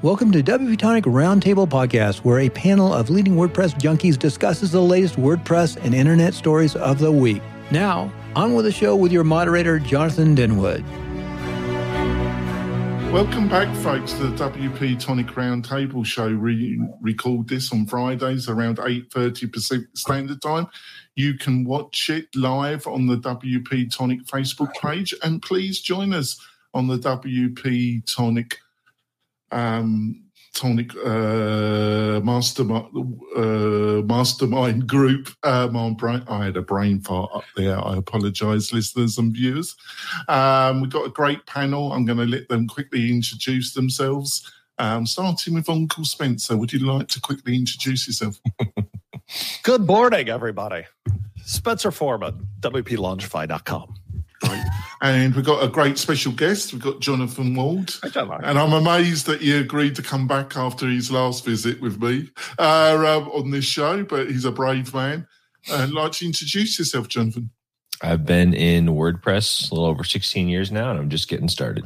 Welcome to WP Tonic Roundtable Podcast, where a panel of leading WordPress junkies discusses the latest WordPress and internet stories of the week. Now, on with the show with your moderator, Jonathan Denwood. Welcome back, folks, to the WP Tonic Roundtable Show. We record this on Fridays around 8.30 Pacific Standard Time. You can watch it live on the WP Tonic Facebook page, and please join us on the WP Tonic um, Tonic uh, mastermind uh, mastermind group. Um, brain, I had a brain fart up there. I apologise, listeners and viewers. Um, we've got a great panel. I'm going to let them quickly introduce themselves. Um, starting with Uncle Spencer, would you like to quickly introduce yourself? Good morning, everybody. Spencer Forman, WPLaunchify.com. Right. And we've got a great special guest. We've got Jonathan Wold. Hi, John. And I'm amazed that he agreed to come back after his last visit with me uh, um, on this show, but he's a brave man. Uh, I'd like to introduce yourself, Jonathan. I've been in WordPress a little over 16 years now, and I'm just getting started.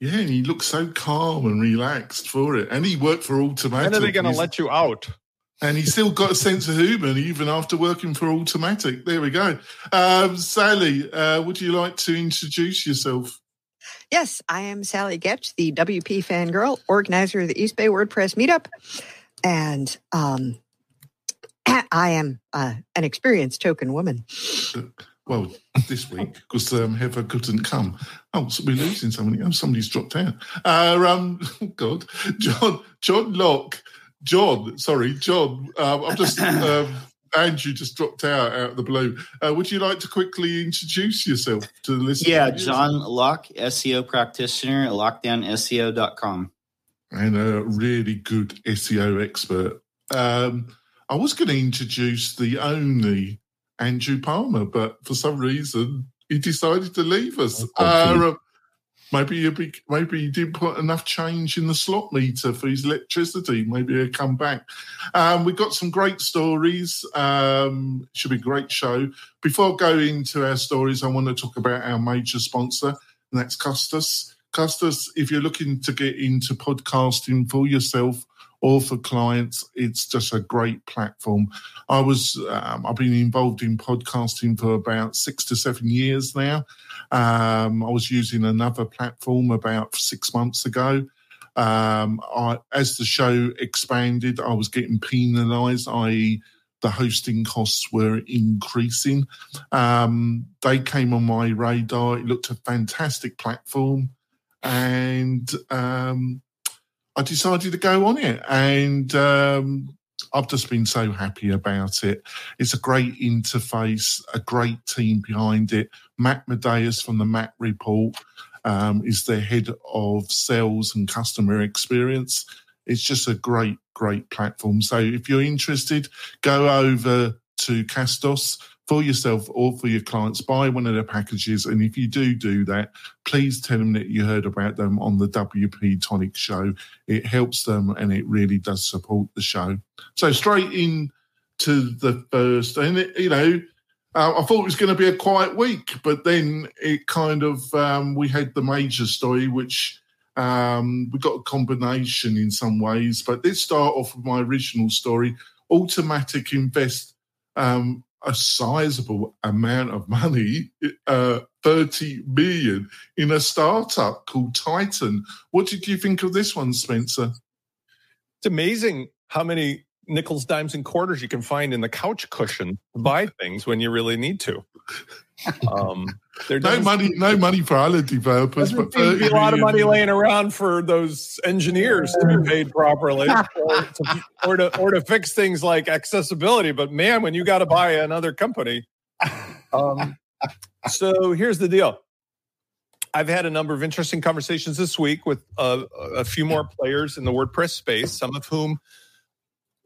Yeah, and he looks so calm and relaxed for it. And he worked for Automattic. When are they going to let you out? And he's still got a sense of humour even after working for Automattic. There we go. Um, Sally, uh, would you like to introduce yourself? Yes, I am Sallie Goetsch, the WP fangirl, organizer of the East Bay WordPress meetup. And um, I am uh, an experienced token woman. Uh, well, this week, because um, Heather couldn't come. Oh, so we're losing somebody. Oh, somebody's dropped out. Uh, um, oh, God. John, John Locke John, sorry, John. Um, I'm just um, Andrew just dropped out out of the blue. Uh, would you like to quickly introduce yourself to the listeners? Yeah, John Locke, SEO practitioner at lockedownseo.com. And a really good SEO expert. Um, I was going to introduce the only Andrew Palmer, but for some reason he decided to leave us. Uh, Maybe be, maybe you didn't put enough change in the slot meter for his electricity. Maybe he'll come back. Um, we've got some great stories. Um, should be a great show. Before going into our stories, I want to talk about our major sponsor, and that's Castos. Castos, if you're looking to get into podcasting for yourself or for clients, it's just a great platform. I was, um, I've been involved in podcasting for about six to seven years now. Um, I was using another platform about six months ago. Um, I, as the show expanded, I was getting penalised, i.e., the hosting costs were increasing. Um, they came on my radar. It looked a fantastic platform, and um, I decided to go on it. And um, I've just been so happy about it. It's a great interface, a great team behind it. Matt Medeiros from the Matt Report um, is the head of sales and customer experience. It's just a great, great platform. So if you're interested, go over to Castos for yourself or for your clients. Buy one of their packages. And if you do do that, please tell them that you heard about them on the WP Tonic show. It helps them and it really does support the show. So straight in to the first, and it, you know, uh, I thought it was going to be a quiet week, but then it kind of um, we had the major story, which um, we got a combination in some ways. But let's start off with my original story. Automattic Invest um, a sizable amount of money, uh, 30 million, in a startup called Titan. What did you think of this one, Spencer? It's amazing how many nickels, dimes, and quarters you can find in the couch cushion to buy things when you really need to. Um, no money, no money for holiday purpose, but to be a lot of money laying around for those engineers to be paid properly, or, to, or to or to fix things like accessibility. But man, when you got to buy another company, um, so here's the deal. I've had a number of interesting conversations this week with uh, a few more players in the WordPress space, some of whom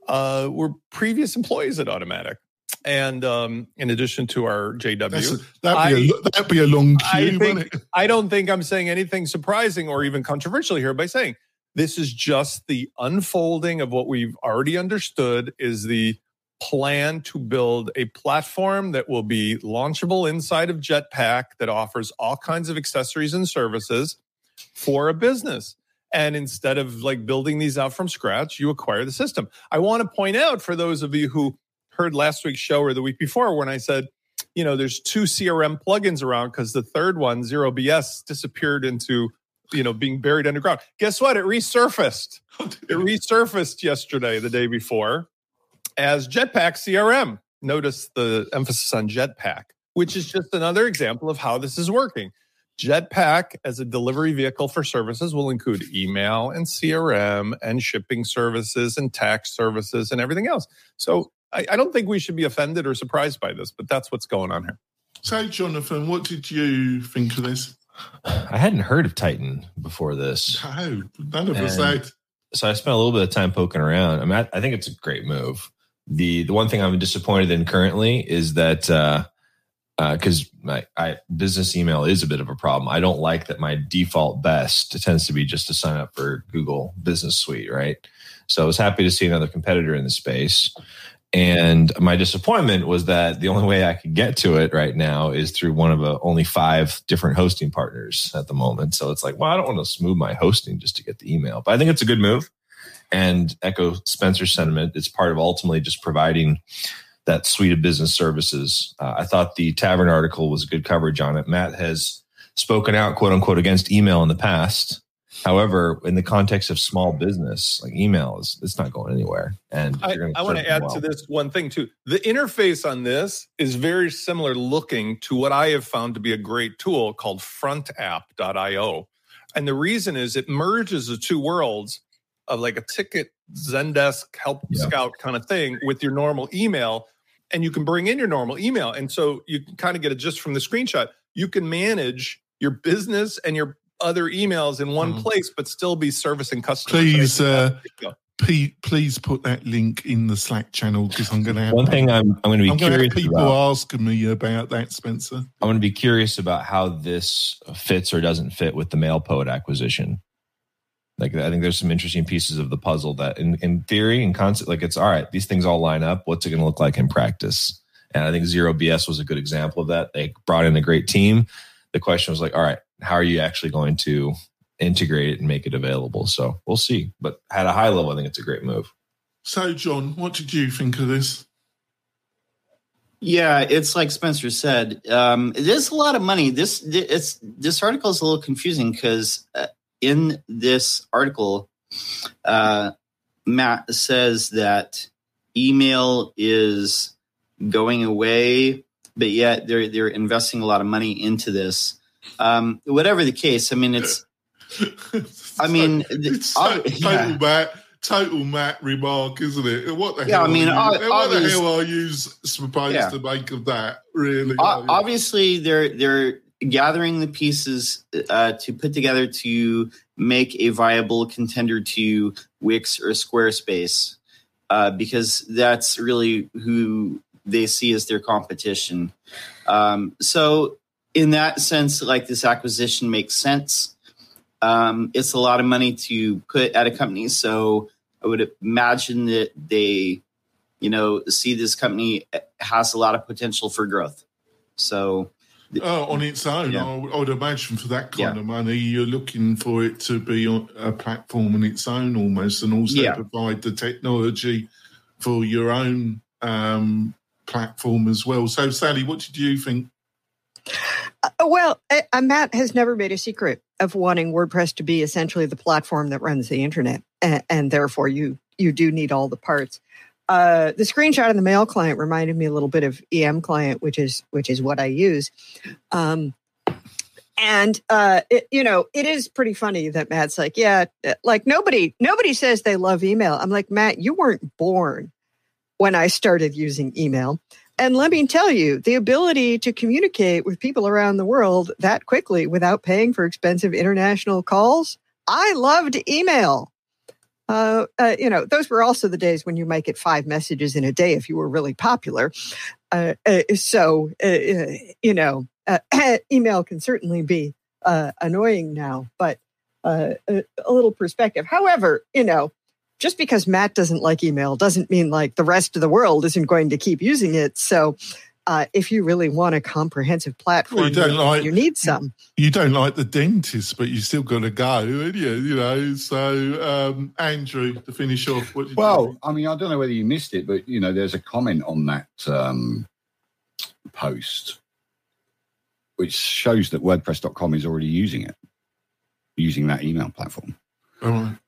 uh, were previous employees at Automattic. And um, in addition to our JW, that'd, be I, a, that'd be a long queue. I, think, I don't think I'm saying anything surprising or even controversial here by saying this is just the unfolding of what we've already understood is the plan to build a platform that will be launchable inside of Jetpack that offers all kinds of accessories and services for a business. And instead of like building these out from scratch, you acquire the system. I want to point out for those of you who heard last week's show or the week before when I said, you know, there's two CRM plugins around because the third one, Zero BS, disappeared into, you know, being buried underground. Guess what? It resurfaced. Oh, it resurfaced yesterday, the day before, as Jetpack CRM. Notice the emphasis on Jetpack, which is just another example of how this is working. Jetpack as a delivery vehicle for services will include email and CRM and shipping services and tax services and everything else. So I, I, don't think we should be offended or surprised by this, but that's what's going on here. So, Jonathan, what did you think of this? I hadn't heard of Titan before this. No, none of us had. So I spent a little bit of time poking around. I mean, I, I, think it's a great move. The the one thing I'm disappointed in currently is that uh, because uh, my I, business email is a bit of a problem. I don't like that my default best tends to be just to sign up for Google Business Suite, right? So I was happy to see another competitor in the space. And my disappointment was that the only way I could get to it right now is through one of only five different hosting partners at the moment. So it's like, well, I don't want to smooth my hosting just to get the email, but I think it's a good move. And echo Spencer's sentiment. It's part of ultimately just providing that suite of business services. Uh, I thought the Tavern article was good coverage on it. Matt has spoken out, quote unquote, against email in the past. However, in the context of small business, like email is it's not going anywhere. And I, I want to add well. to this one thing too. The interface on this is very similar looking to what I have found to be a great tool called frontapp.io. And the reason is it merges the two worlds of like a ticket Zendesk help yeah. scout kind of thing with your normal email and you can bring in your normal email. And so you can kind of get it just from the screenshot. You can manage your business and your other emails in one mm. place, but still be servicing customers. Please, uh, Pete, please put that link in the Slack channel because I'm going to have one thing. I'm I'm going to be I'm curious. people about, asking me about that, Spencer. I'm going to be curious about how this fits or doesn't fit with the MailPoet acquisition. Like I think there's some interesting pieces of the puzzle that, in, in theory and concept, like it's all right. These things all line up. What's it going to look like in practice? And I think Zero BS was a good example of that. They brought in a great team. The question was like, all right, how are you actually going to integrate it and make it available? So we'll see. But at a high level, I think it's a great move. So, John, what did you think of this? Yeah, it's like Spencer said. Um, it is a lot of money. This it's this article is a little confusing because uh, in this article, uh, Matt says that email is going away, but yet they're they're investing a lot of money into this. Um, whatever the case, I mean, it's. I mean, it's so, total yeah. Matt, total Matt remark, isn't it? What the yeah, hell? I mean, you, what the hell are you supposed yeah. to make of that? Really? obviously, they're they're gathering the pieces uh, to put together to make a viable contender to Wix or Squarespace, uh, because that's really who they see as their competition. Um, so, in that sense, like this acquisition makes sense. Um, it's a lot of money to put at a company, so I would imagine that they, you know, see this company has a lot of potential for growth. So Oh, on its own, yeah. I, would, I, would, imagine for that kind yeah. of money, you're looking for it to be a platform on its own almost, and also yeah. provide the technology for your own um, platform as well. So, Sally, what did you think? Uh, well, uh, Matt has never made a secret of wanting WordPress to be essentially the platform that runs the internet, and, and therefore you you do need all the parts uh, the screenshot of the mail client reminded me a little bit of EM client, which is which is what I use. Um, and uh, it, you know, it is pretty funny that Matt's like, yeah, uh, like nobody nobody says they love email. I'm like, Matt, you weren't born when I started using email. And let me tell you, the ability to communicate with people around the world that quickly without paying for expensive international calls, I loved email. Uh, uh, you know, those were also the days when you might get five messages in a day if you were really popular. Uh, uh so, uh, you know, email can certainly be annoying now, but a little perspective. However, you know, just because Matt doesn't like email doesn't mean like the rest of the world isn't going to keep using it. So, uh, if you really want a comprehensive platform, Well, you don't like- you need some. You don't like the dentist, but you still got to go, and you, you know. So, um, Andrew, to finish off, what did Well, you I mean, I don't know whether you missed it, but you know, there's a comment on that um, post which shows that WordPress.com is already using it, using that email platform.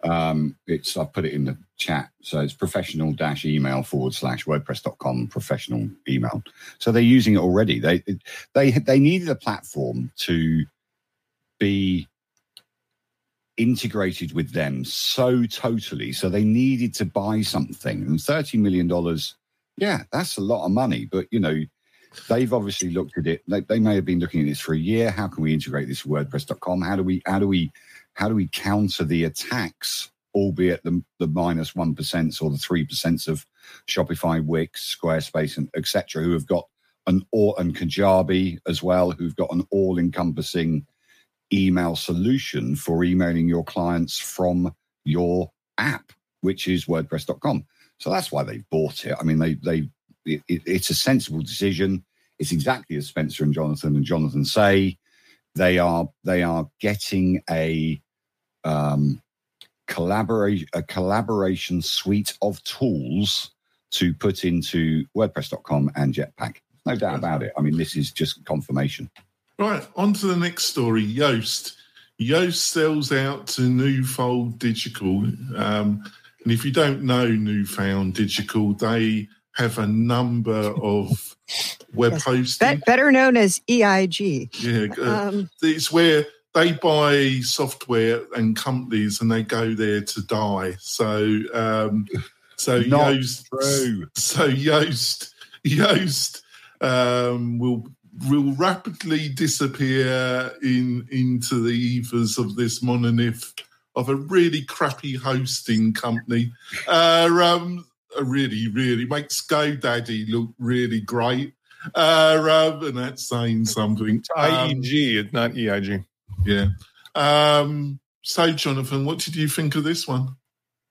Um, it's I put it in the chat, so it's professional dash email forward slash WordPress.com professional email. So they're using it already. They they they needed a platform to be integrated with them so totally. So they needed to buy something, and thirty million dollars. Yeah, that's a lot of money, but you know. They've obviously looked at it. They, they may have been looking at this for a year. How can we integrate this WordPress.com? How do we how do we how do we counter the attacks, albeit the, the minus 1 or the 3% of Shopify, Wix, Squarespace, and etc., who have got an all and Kajabi as well, who've got an all encompassing email solution for emailing your clients from your app, which is WordPress.com. So that's why they've bought it. I mean, they, they, it, it, it's a sensible decision. It's exactly as Spencer and Jonathan and Jonathan say they are they are getting a um, collaborate a collaboration suite of tools to put into WordPress.com and Jetpack. No doubt about it. I mean, this is just confirmation. Right, on to the next story. Yoast. Yoast sells out to Newfold Digital. Um, and if you don't know Newfold Digital, they have a number of web Yes. hosting. Be- better known as EIG. yeah, uh, Um, it's where they buy software and companies and they go there to die. So, um, so Yoast, true. so Yoast, Yoast um, will will rapidly disappear in into the ethers of this monolith of a really crappy hosting company. Uh, um, really, really makes GoDaddy look really great. Uh, um, and that's saying something. It's Um, IEG, it's not E EIG. Yeah. Um, so, Jonathan, what did you think of this one?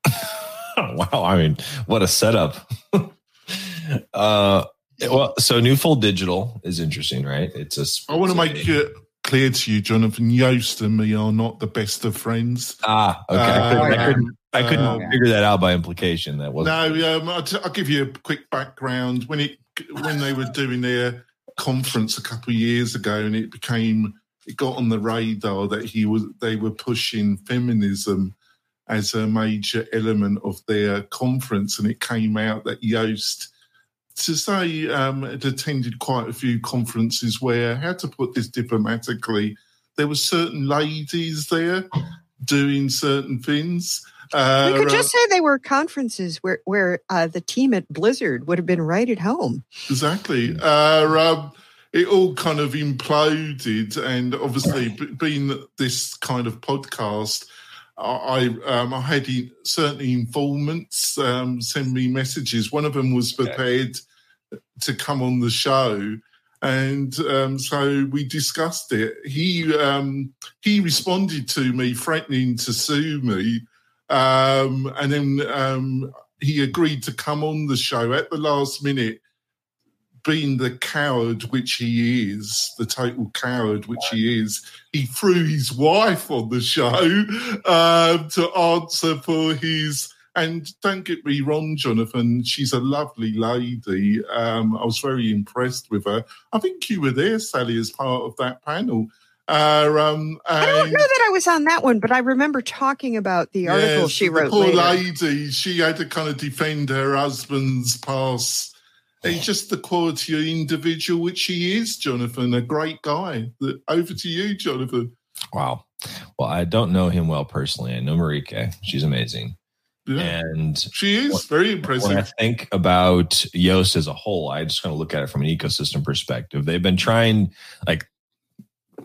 wow, I mean, what a setup. uh well, so Newfold Digital is interesting, right? It's a I want to make it clear to you, Jonathan. Yoast and me are not the best of friends. Ah, okay. I couldn't, I couldn't, I couldn't Um, figure that out by implication. That wasn't No, um, I'll, t- I'll give you a quick background. When it when they were doing their conference a couple of years ago, and it became it got on the radar that he was they were pushing feminism as a major element of their conference, and it came out that Yoast. To say um, had attended quite a few conferences where, how to put this diplomatically, there were certain ladies there doing certain things. Uh, you could just say they were conferences where where uh, the team at Blizzard would have been right at home. Exactly. Uh, um, it all kind of imploded, and obviously, being this kind of podcast, I um, I had in- certainly informants um, send me messages. One of them was prepared to come on the show, and um, so we discussed it. He um, he responded to me threatening to sue me, um, and then um, he agreed to come on the show at the last minute being the coward which he is, the total coward which he is, he threw his wife on the show um, to answer for his. And don't get me wrong, Jonathan, she's a lovely lady. Um, I was very impressed with her. I think you were there, Sally, as part of that panel. Uh, um, I don't know that I was on that one, but I remember talking about the article Yes, she the wrote Poor later. lady, she had to kind of defend her husband's past. He's just the quality of individual which he is, Jonathan. A great guy. Over to you, Jonathan. wow. Well, I don't know him well personally. I know Marieke. She's amazing. Yeah, And she is very impressive. when I think about Yoast as a whole, I just kind of look at it from an ecosystem perspective. They've been trying, like,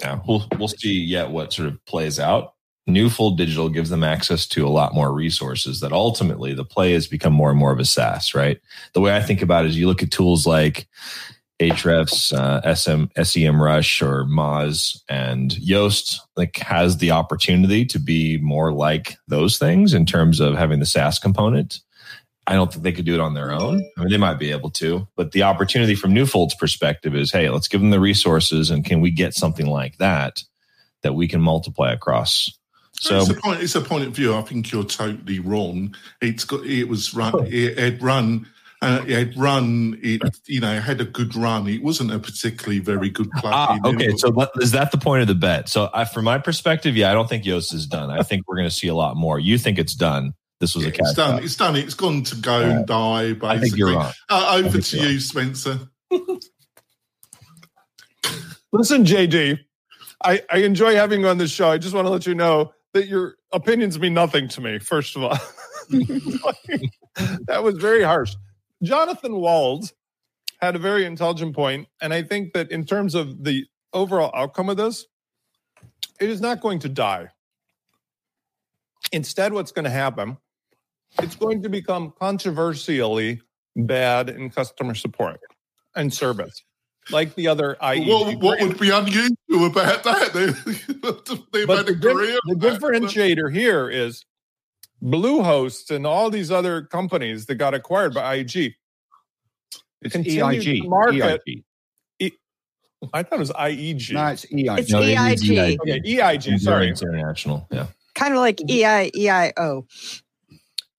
yeah, we'll we'll see yet what sort of plays out. Newfold Digital gives them access to a lot more resources. That ultimately the play has become more and more of a SaaS, right? The way I think about it is, you look at tools like Ahrefs, uh, SM, SEM Rush, or Moz, and Yoast like has the opportunity to be more like those things in terms of having the SaaS component I don't think they could do it on their own. I mean, they might be able to, but the opportunity from Newfold's perspective is, hey, let's give them the resources, and can we get something like that that we can multiply across? So it's a point. It's a point of view. I think you're totally wrong. It's got. It was run. It had run. Uh, it had run. It you know had a good run. It wasn't a particularly very good Ah, plugin. okay, so let- is that the point of the bet? So, I, from my perspective, yeah, I don't think Yoast is done. I think we're going to see a lot more. You think it's done? This was a it's catch. done. It's done. It's gone to go and die. Basically, I think you're wrong. Uh, over think to you're you, Spencer. Listen, JD, I, I enjoy having you on this show. I just want to let you know that your opinions mean nothing to me, first of all. that was very harsh. Jonathan Wold had a very intelligent point, and I think that in terms of the overall outcome of this, it is not going to die. Instead, what's going to happen, it's going to become controversially bad in customer support and service, like the other IE. What, what would be unusual about that? They, they've but the, a dif- the differentiator here is Bluehost and all these other companies that got acquired by IG. It's Continue EIG. to market- EIG. I thought it was IEG. No, it's E EIG. It's No, it is EIG. okay, EIG. Sorry, It's international. Yeah. Kind of like E EI, EIO.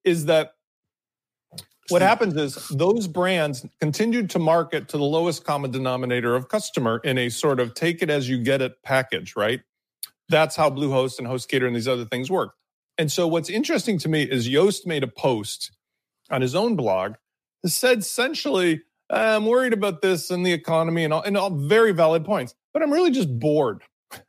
is that what happens is those brands continued to market to the lowest common denominator of customer in a sort of take it as you get it package, right? That's how Bluehost and HostGator and these other things work. And so what's interesting to me is Yoast made a post on his own blog that said essentially, uh, I'm worried about this and the economy and all, and all very valid points, but I'm really just bored.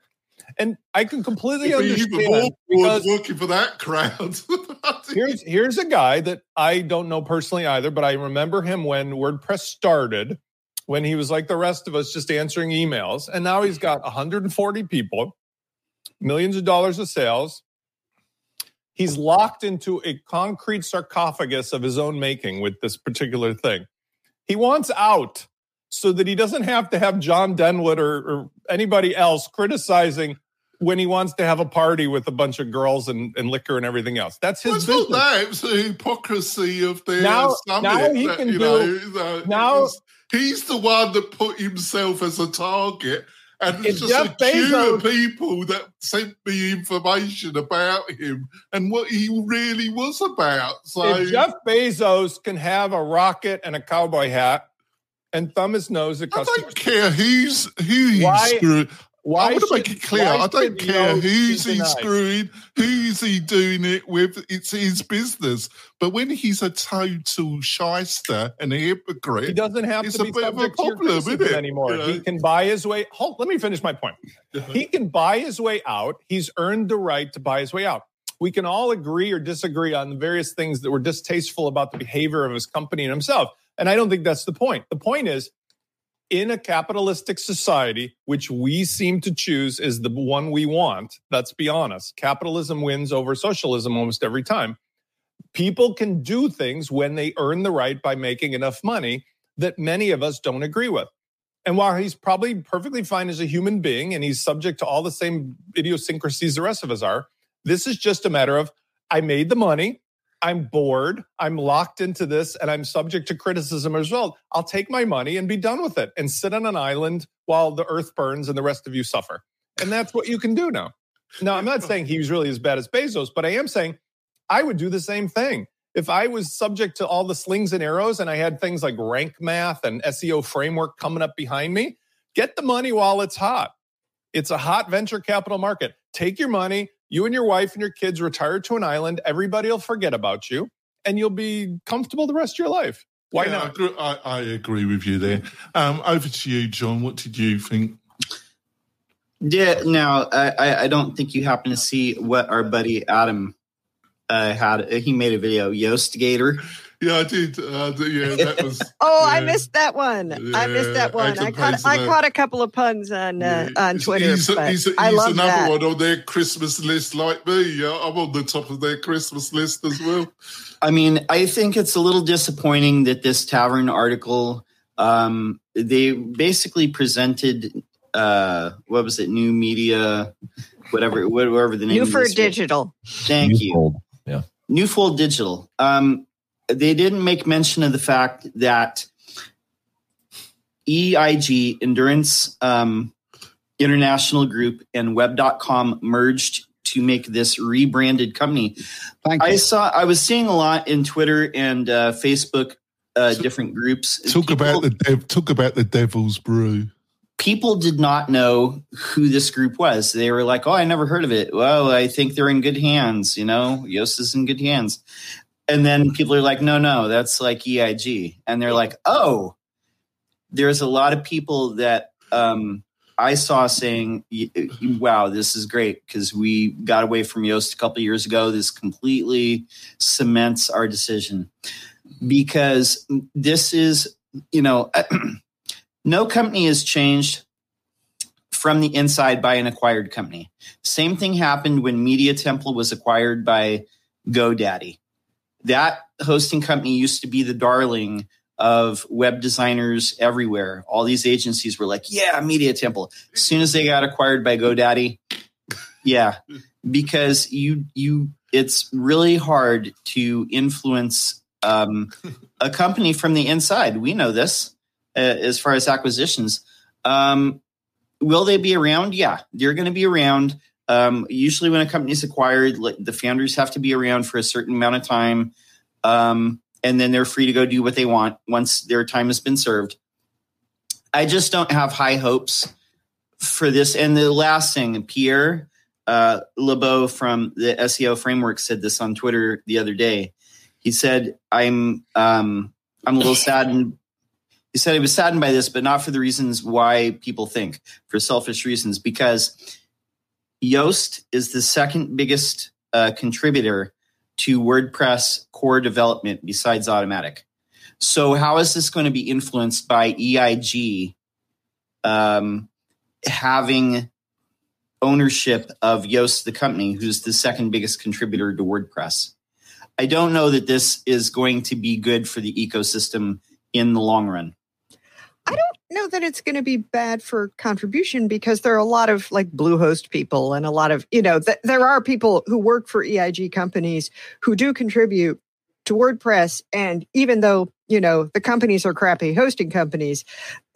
And I can completely understand bored because working for that crowd. here's here's a guy that I don't know personally either, but I remember him when WordPress started, when he was like the rest of us, just answering emails, and now he's got 140 people, millions of dollars of sales. He's locked into a concrete sarcophagus of his own making with this particular thing. He wants out so that he doesn't have to have John Denwood or, or anybody else criticizing when he wants to have a party with a bunch of girls and, and liquor and everything else. That's his it's business. that. It's the hypocrisy of their Now- summit. now he that, can you do- know, now- he's the one that put himself as a target. And it's just Jeff a queue of people that sent me information about him and what he really was about. So if Jeff Bezos can have a rocket and a cowboy hat and thumb his nose at customers. I don't care who's who he's Why- screwing. Why I want to make it clear. I don't care who's he screwing, who's he doing it with. It's his business. But when he's a total shyster and a hypocrite, He doesn't have It's to a be bit of a subject to your problem, isn't it? anymore. You know? He can buy his way. Hold, let me finish my point. Uh-huh. He can buy his way out. He's earned the right to buy his way out. We can all agree or disagree on the various things that were distasteful about the behavior of his company and himself. And I don't think that's the point. The point is, in a capitalistic society, which we seem to choose is the one we want, let's be honest, capitalism wins over socialism almost every time. People can do things when they earn the right by making enough money that many of us don't agree with. And while he's probably perfectly fine as a human being and he's subject to all the same idiosyncrasies the rest of us are, this is just a matter of I made the money, I'm bored, I'm locked into this, and I'm subject to criticism as well. I'll take my money and be done with it and sit on an island while the earth burns and the rest of you suffer. And that's what you can do now. Now, I'm not saying he's really as bad as Bezos, but I am saying I would do the same thing. If I was subject to all the slings and arrows and I had things like rank math and SEO framework coming up behind me, get the money while it's hot. It's a hot venture capital market. Take your money, you and your wife and your kids retire to an island, everybody will forget about you, and you'll be comfortable the rest of your life. Why Yeah, not? I, I agree with you there. Um, over to you, John. What did you think? Yeah, now I, I- I don't think you happen to see what our buddy Adam uh, had. He made a video, Yoast Gator. Yeah, I did. Uh, yeah, that was. Oh, I missed that one. I missed that one. I Adam caught I caught a couple of puns on uh, Yeah, on he's- Twitter. He's, but he's, I he's love another that. one on their Christmas list, like me. Yeah, I'm on the top of their Christmas list as well. I mean, I think it's a little disappointing that this tavern article, um, they basically presented, uh, what was it, new media, whatever, whatever the name. of Newford. Digital. Thank you. Newfold. Yeah. Newfold Digital. Um, they didn't make mention of the fact that EIG, Endurance um, International Group, and Web.com merged to make this rebranded company. Thank I you. saw, I was seeing a lot in Twitter and uh, Facebook, uh, So- different groups. Talk People- about the dev, talk about the devil's brew. people did not know who this group was. They were like, "Oh, I never heard of it." Well, I think they're in good hands. You know, Yoast is in good hands. And then people are like, "No, no, that's like EIG," and they're like, "Oh." There's a lot of people that um, I saw saying, "Wow, this is great because we got away from Yoast a couple years ago. This completely cements our decision because this is, you know." no company has changed from the inside by an acquired company. Same thing happened when Media Temple was acquired by GoDaddy. That hosting company used to be the darling of web designers everywhere. All these agencies were like, yeah, Media Temple. As soon as they got acquired by GoDaddy, yeah, because you you it's really hard to influence um, a company from the inside. We know this uh, as far as acquisitions. Um, will they be around? Yeah, they're going to be around. Um, usually, when a company is acquired, the founders have to be around for a certain amount of time, um, and then they're free to go do what they want once their time has been served. I just don't have high hopes for this. And the last thing, Pierre uh, LeBeau from the SEO framework said this on Twitter the other day. He said, "I'm um, I'm a little saddened." He said he was saddened by this, but not for the reasons why people think, for selfish reasons, because Yoast is the second biggest uh, contributor to WordPress core development besides Automattic. So, how is this going to be influenced by EIG um, having ownership of Yoast, the company, who's the second biggest contributor to WordPress? I don't know that this is going to be good for the ecosystem in the long run. Know that it's going to be bad for contribution because there are a lot of like Bluehost people and a lot of, you know, th- there are people who work for EIG companies who do contribute to WordPress. And even though, you know, the companies are crappy hosting companies,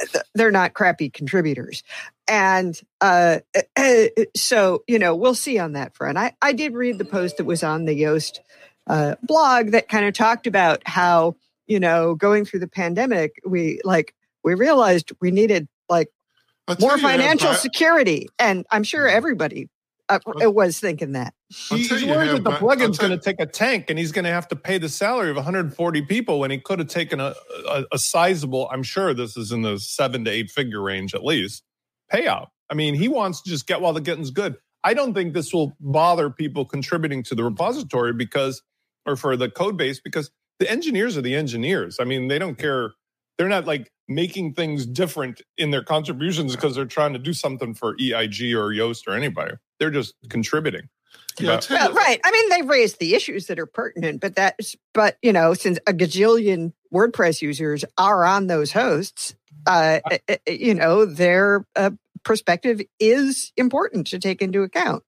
th- they're not crappy contributors. And uh, so, you know, we'll see on that front. I, I did read the post that was on the Yoast uh, blog that kind of talked about how, you know, going through the pandemic, we like, we realized we needed like I'll more financial bad- security. And I'm sure everybody uh, was thinking that. He's worried how that the plugin's going to take a tank and he's going to have to pay the salary of 140 people when he could have taken a, a, a sizable, I'm sure this is in the seven to eight figure range at least, payout. I mean, he wants to just get while the getting's good. I don't think this will bother people contributing to the repository because, or for the code base, because the engineers are the engineers. I mean, they don't care. They're not like making things different in their contributions because they're trying to do something for EIG or Yoast or anybody. They're just contributing. Yeah, I'll But- tell Well, right. I mean, they've raised the issues that are pertinent, but that's, but, you know, since a gajillion WordPress users are on those hosts, uh, eh, eh, you know, their uh, perspective is important to take into account.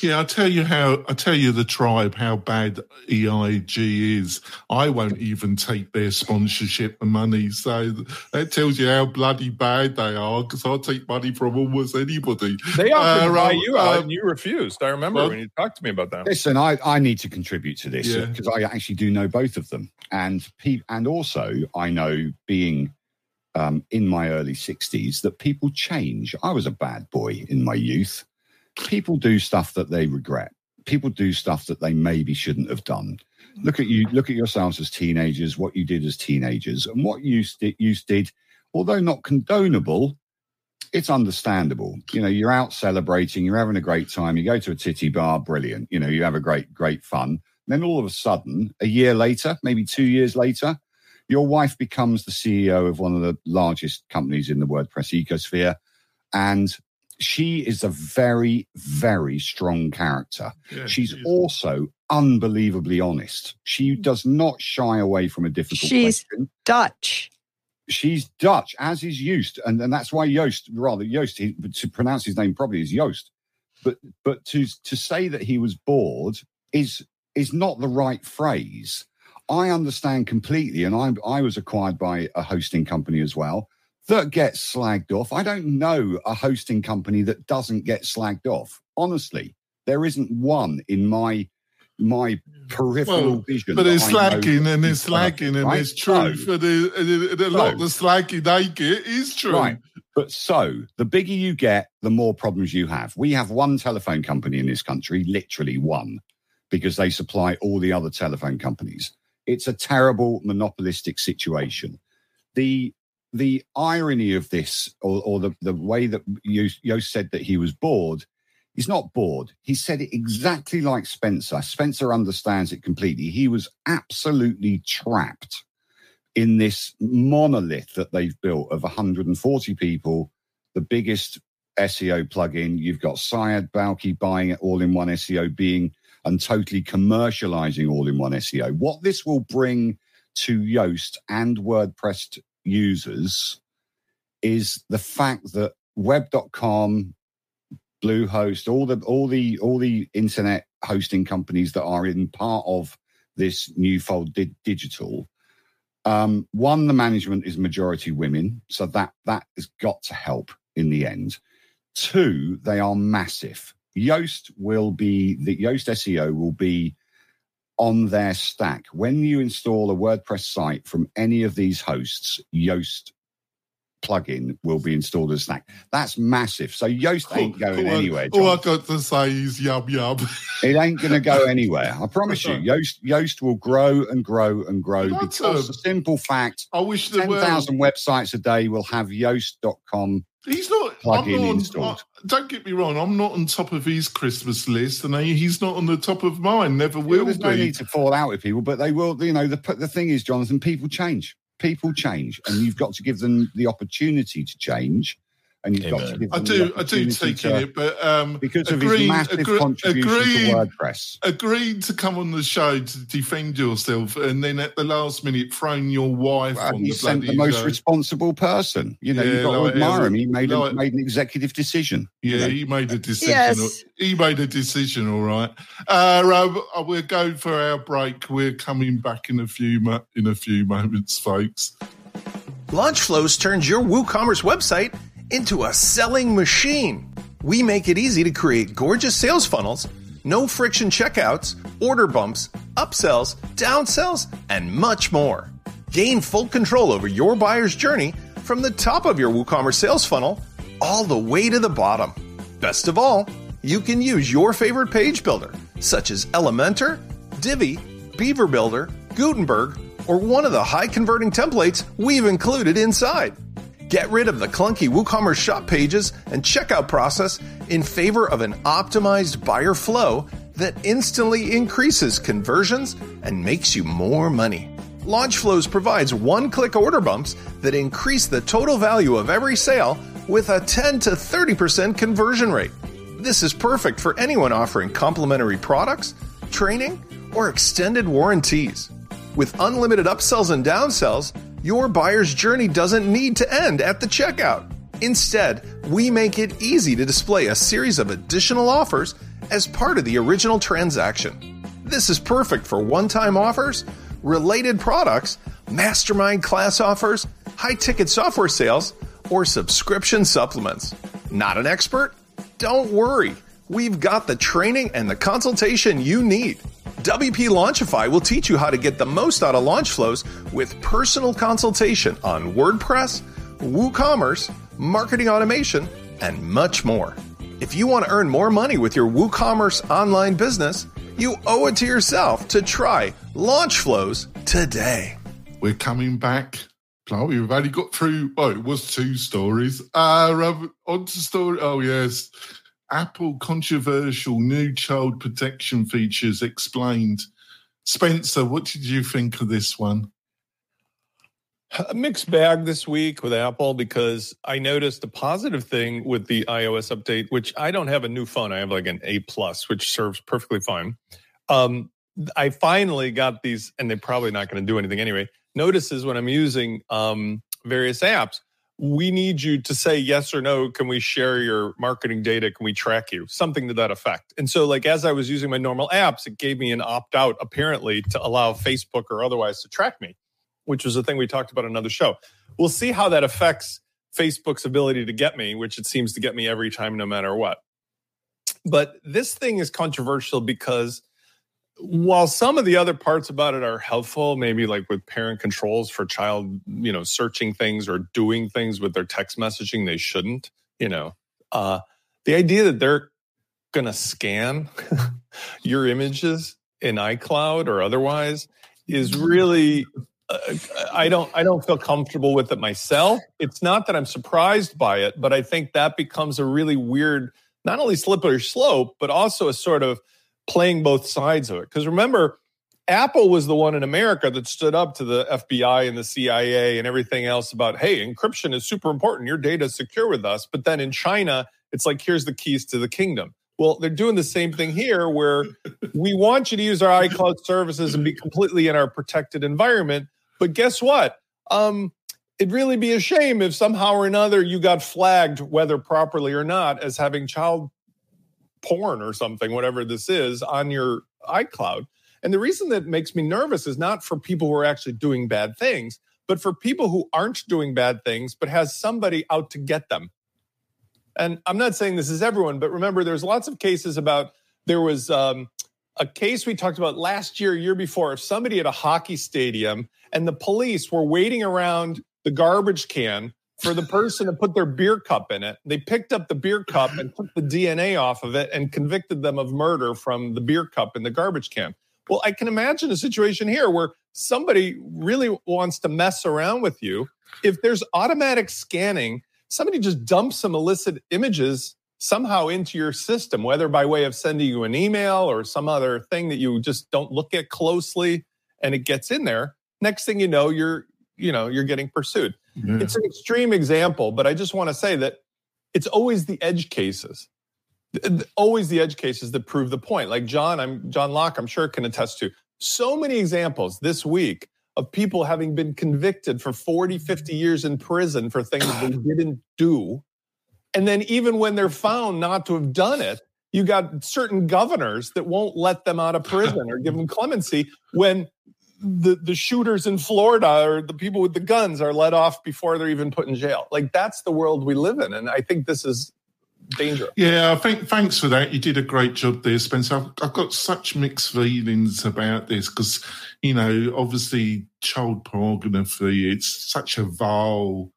Yeah, I'll tell you how. I'll tell you the tribe how bad EIG is. I won't even take their sponsorship and money. So that tells you how bloody bad they are. Because I'll take money from almost anybody. They offered Uh, to buy Rob, you out uh, and you refused. I remember well- when you talked to me about that. Listen, I, I need to contribute to this Yeah. because I actually do know both of them, and pe- and also I know being um, in my early sixties that people change. I was a bad boy in my youth. People do stuff that they regret. People do stuff that they maybe shouldn't have done. Look at you. Look at yourselves as teenagers. What you did as teenagers, and what you st- you did, although not condonable, it's understandable. You know, you're out celebrating, you're having a great time, you go to a titty bar, brilliant. You know, you have a great, great fun. Then all of a sudden, a year later, maybe two years later, your wife becomes the CEO of one of the largest companies in the WordPress ecosphere. And she is a very, very strong character. Yeah, She's she also unbelievably honest. She hmm. does not shy away from a difficult She's- question Dutch. she's Dutch, as is Joost, and, and that's why Joost, rather Joost, he, to pronounce his name properly is Joost. But but to to say that he was bored is is not the right phrase. I understand completely, and I I was acquired by a hosting company as well that gets slagged off. I don't know a hosting company that doesn't get slagged off. Honestly, there isn't one in my my peripheral Well, vision. But it's slacking and it's slacking and right? it's true. So- And, it, it, a lot the slacking they get is true. Right. But so the bigger you get, the more problems you have. We have one telephone company in this country, literally one, because they supply all the other telephone companies. It's a terrible monopolistic situation. The the irony of this, or, or the, the way that Yoast said that he was bored, he's not bored. He said it exactly like Spencer. Spencer understands it completely. He was absolutely trapped in this monolith that they've built of 140 people, the biggest SEO plugin. You've got Syed Balkhi buying it all in one SEO, being and totally commercializing all in one SEO. What this will bring to Yoast and WordPress users is the fact that web.com, Bluehost, all the all the all the internet hosting companies that are in part of this new fold di- digital um, one, the management is majority women, so that that has got to help in the end. Two, they are massive. Yoast will be the Yoast SEO will be on their stack when you install a WordPress site from any of these hosts. Yoast plugin will be installed as stack. That's massive. So Yoast ain't going anywhere. All I John. got to say is yub yub. It ain't going to go anywhere. I promise you. Yoast Yoast will grow and grow and grow Well, because a- the simple fact I wish there were. 10,000 websites a day will have yoast.com. He's not. plug-in I'm not installed. Don't get me wrong. I'm not on top of his Christmas list, and he- he's not on the top of mine. Never will be There's no need to fall out with people, but they will, you know, the, the thing is, Jonathan, people change. People change, and you've got to give them the opportunity to change. And you've got to Amen. give I do. the I do take to- it, but um, because of agreed- his massive agree- contribution agreed- to WordPress. agreed to come on the show to defend yourself, and then at the last minute, thrown your wife Well, on he the sent bloody the most show. responsible person. You know, Yeah, you've got like, to admire yeah, him. He made, like- a, made an executive decision. you Yeah, know. he made a decision. Yes. He made a decision. All right. Uh, Rob, uh, we're going for our break. We're coming back in a few mo- in a few moments, folks. Launchflows turns your WooCommerce website into a selling machine. We make it easy to create gorgeous sales funnels, no friction checkouts, order bumps, upsells, downsells, and much more. Gain full control over your buyer's journey from the top of your WooCommerce sales funnel all the way to the bottom. Best of all, you can use your favorite page builder, such as Elementor, Divi, Beaver Builder, Gutenberg, or one of the high converting templates we've included inside. Get rid of the clunky WooCommerce shop pages and checkout process in favor of an optimized buyer flow that instantly increases conversions and makes you more money. Launchflows provides one click order bumps that increase the total value of every sale with a 10 to 30% conversion rate. This is perfect for anyone offering complimentary products, training, or extended warranties. With unlimited upsells and downsells, your buyer's journey doesn't need to end at the checkout. Instead, we make it easy to display a series of additional offers as part of the original transaction. This is perfect for one time offers, related products, mastermind class offers, high ticket software sales, or subscription supplements. Not an expert? Don't worry. We've got the training and the consultation you need. WP Launchify will teach you how to get the most out of launch flows with personal consultation on WordPress, WooCommerce, marketing automation, and much more. If you want to earn more money with your WooCommerce online business, you owe it to yourself to try Launch Flows today. We're coming back. Blimey, we've only got through. Oh, it was two stories. Uh, Rob, on to story. Oh yes, Apple controversial new child protection features explained. Spencer, what did you think of this one? A mixed bag this week with Apple because I noticed a positive thing with the iOS update, which I don't have a new phone. I have like an A plus, which serves perfectly fine. Um, I finally got these, and they're probably not going to do anything anyway. Notices when I'm using um, various apps, we need you to say yes or no. Can we share your marketing data? Can we track you? Something to that effect. And so, like, as I was using my normal apps, it gave me an opt out, apparently, to allow Facebook or otherwise to track me, which was a thing we talked about another show. We'll see how that affects Facebook's ability to get me, which it seems to get me every time, no matter what. But this thing is controversial because while some of the other parts about it are helpful, maybe like with parent controls for child, you know, searching things or doing things with their text messaging they shouldn't, you know, uh, the idea that they're going to scan your images in iCloud or otherwise is really uh, I don't I don't feel comfortable with it myself. It's not that I'm surprised by it, but I think that becomes a really weird not only slippery slope, but also a sort of playing both sides of it. Because remember, Apple was the one in America that stood up to the FBI and the CIA and everything else about, hey, encryption is super important. Your data is secure with us. But then in China, it's like, here's the keys to the kingdom. Well, they're doing the same thing here where we want you to use our iCloud services and be completely in our protected environment. But guess what? Um, it'd really be a shame if somehow or another you got flagged, whether properly or not, as having child porn or something, whatever this is, on your iCloud. And the reason that makes me nervous is not for people who are actually doing bad things, but for people who aren't doing bad things, but has somebody out to get them. And I'm not saying this is everyone, but remember, there's lots of cases about there was um, a case we talked about last year, year before, of somebody at a hockey stadium and the police were waiting around the garbage can for the person to put their beer cup in it. They picked up the beer cup and took the DNA off of it and convicted them of murder from the beer cup in the garbage can. Well, I can imagine a situation here where somebody really wants to mess around with you. If there's automatic scanning, somebody just dumps some illicit images somehow into your system, whether by way of sending you an email or some other thing that you just don't look at closely and it gets in there. Next thing you know, you're you know you're getting pursued. Yeah. It's an extreme example, but I just want to say that it's always the edge cases, always the edge cases that prove the point. Like John, I'm John Locke, I'm sure can attest to so many examples this week of people having been convicted for 40, 50 years in prison for things they didn't do. And then even when they're found not to have done it, you got certain governors that won't let them out of prison or give them clemency when the the shooters in Florida or the people with the guns are let off before they're even put in jail. Like that's the world we live in, and I think this is dangerous. Yeah, I think thanks for that. You did a great job there, Spencer. I've, I've got such mixed feelings about this because you know, obviously, child pornography. It's such a vile.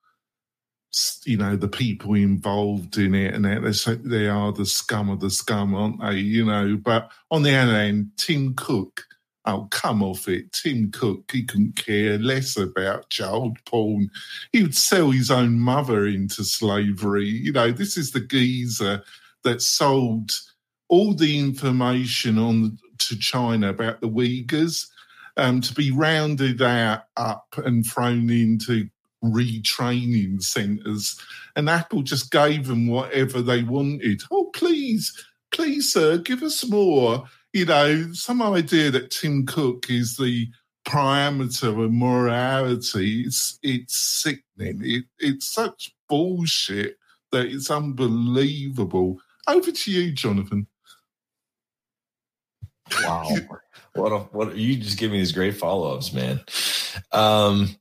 You know the people involved in it, and they they are the scum of the scum, aren't they? You know, but on the other hand, Tim Cook, Oh, come off it. Tim Cook, he couldn't care less about child porn. He would sell his own mother into slavery. You know, this is the geezer that sold all the information on to China about the Uyghurs um, to be rounded out up and thrown into retraining centres. And Apple just gave them whatever they wanted. Oh, please, please, sir, give us more you know, some idea that Tim Cook is the parameter of morality, it's, it's sickening. It, it's such bullshit that it's unbelievable. Over to you, Jonathan. Wow. what a, what you just give me these great follow-ups, man. Um,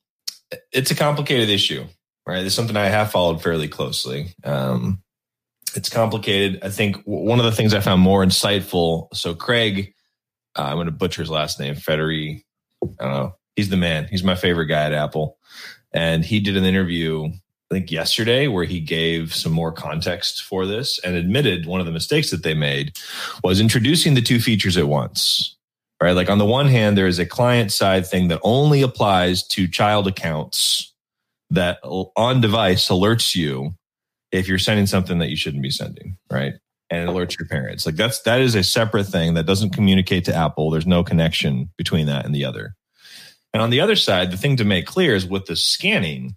it's a complicated issue, right? It's something I have followed fairly closely. Um, it's complicated. I think one of the things I found more insightful. So Craig, uh, I'm going to butcher his last name, Federy. I don't know. He's the man. He's my favorite guy at Apple, and he did an interview. I think yesterday where he gave some more context for this and admitted one of the mistakes that they made was introducing the two features at once. Right? Like on the one hand, there is a client side thing that only applies to child accounts that on device alerts you if you're sending something that you shouldn't be sending, right? And it alerts your parents. Like that's that is a separate thing that doesn't communicate to Apple. There's no connection between that and the other. And on the other side, the thing to make clear is with the scanning,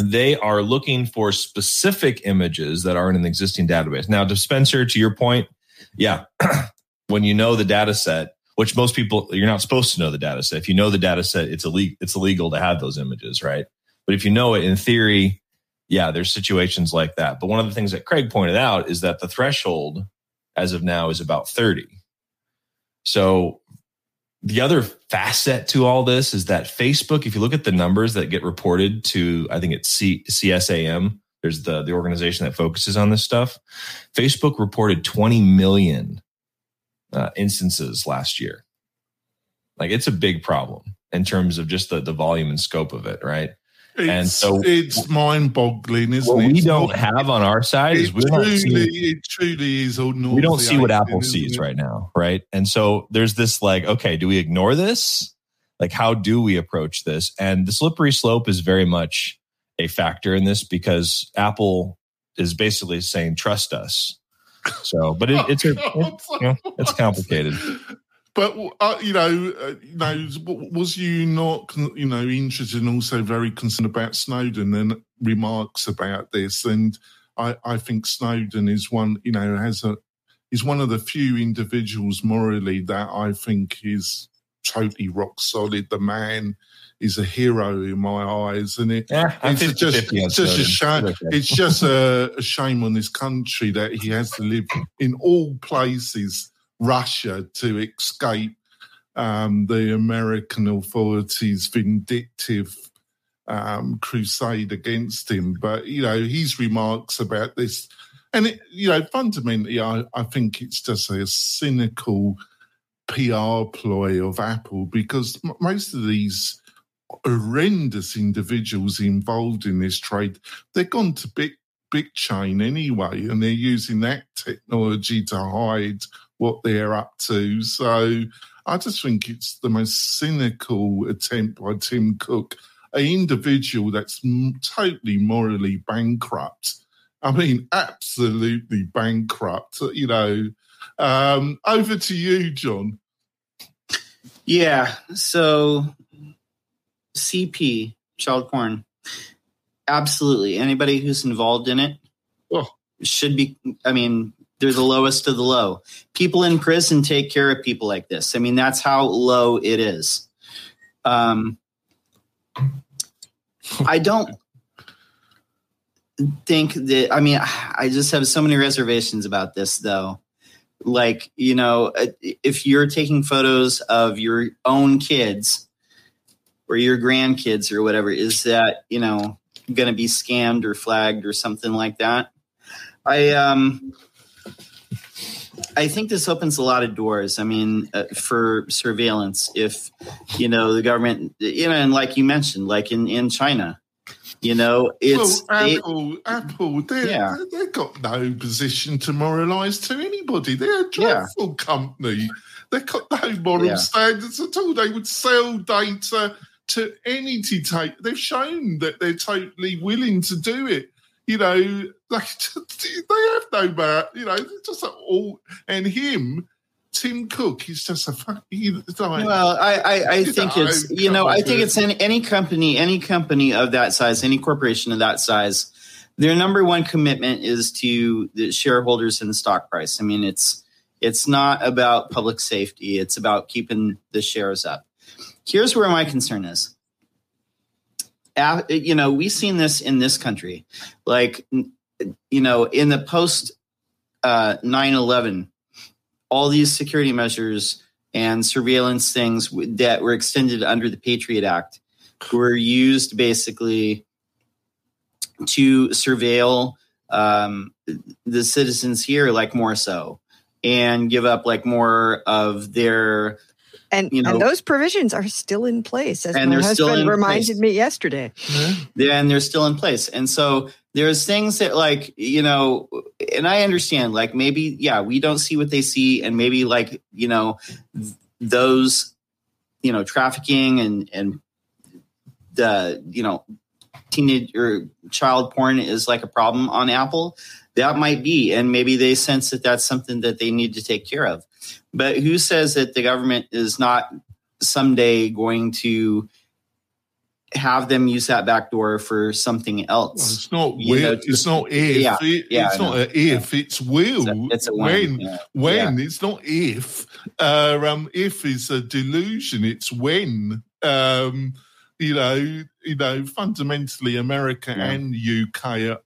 they are looking for specific images that are in an existing database. Now, Dispenser, to your point, yeah, when you know the data set, which most people you're not supposed to know the data set. If you know the data set, it's illegal. It's illegal to have those images, right? But if you know it, in theory, yeah, there's situations like that. But one of the things that Craig pointed out is that the threshold as of now is about 30. So the other facet to all this is that Facebook, if you look at the numbers that get reported to, I think it's C- CSAM, there's the, the organization that focuses on this stuff. Facebook reported 20 million uh, instances last year. Like it's a big problem in terms of just the, the volume and scope of it, right? It's, And so- it's mind-boggling, isn't What it? we It's don't not- have on our side is we don't see it truly is we don't see what Apple sees it? right now, right? And so there's this like, okay, do we ignore this? Like, how do we approach this? And the slippery slope is very much a factor in this because Apple is basically saying, trust us. So, but it, oh, it's a, God. you know, it's complicated. But uh, you know, uh, you know, was you not, you know, interested and also very concerned about Snowden and remarks about this? And I, I think Snowden is one, you know, has a is one of the few individuals morally that I think is totally rock solid. The man is a hero in my eyes, and it Yeah, it's just, it's just a shame. It's just a, a shame on this country that he has to live in all places, Russia, to escape um, the American authorities' vindictive um, crusade against him. But you know, his remarks about this, and it, you know, fundamentally, I, I think it's just a cynical PR ploy of Apple because m- most of these horrendous individuals involved in this trade, they're gone to big big chain anyway, and they're using that technology to hide what they're up to. So I just think it's the most cynical attempt by Tim Cook, an individual that's m- totally morally bankrupt. I mean, absolutely bankrupt. You know. Um, over to you, John. Yeah. So CP, child porn. Absolutely. Anybody who's involved in it Oh. should be, I mean, they're the lowest of the low. People in prison take care of people like this. I mean, that's how low it is. Um, I don't think that, I mean, I just have so many reservations about this, though like you know if you're taking photos of your own kids or your grandkids or whatever is that you know going to be scammed or flagged or something like that i um i think this opens a lot of doors i mean uh, for surveillance if you know the government you know and like you mentioned like in in china you know it's well, it- Apple, Apple, they Yeah. they they've got no position to moralise to anybody. They're a dreadful company. They've got no moral Yeah. standards at all. They would sell data to any take. They've shown that they're totally willing to do it. You know, they, they have no mar You know, just like all and him. Tim Cook, he's just a fuck. He, like, Well, I, I, I think know, it's you know I think it's any, any company any company of that size any corporation of that size their number one commitment is to the shareholders and the stock price. I mean it's it's not about public safety it's about keeping the shares up. Here's where my concern is. You know we've seen this in this country like you know in the post uh, 9-11 all these security measures and surveillance things that were extended under the Patriot Act were used basically to surveil um, the citizens here, like more so, and give up like more of their. And, You know- and those provisions are still in place, as And my husband reminded place. me yesterday. Mm-hmm. and they're still in place. And so there's things that like, you know, and I understand like maybe, yeah, we don't see what they see. And maybe like, you know, th- those, you know, trafficking and, and the, you know, teenage or child porn is like a problem on Apple. That might be. And maybe they sense that that's something that they need to take care of. But who says that the government is not someday going to have them use that back door for something Well, else. it's not You know, it's not if. yeah, It- yeah, it's not a if. It's will. It's a, it's a when. when. Yeah. It's not if. Uh, um, if is a delusion. It's when. Um, you know, you know, fundamentally America Yeah. and UK, are,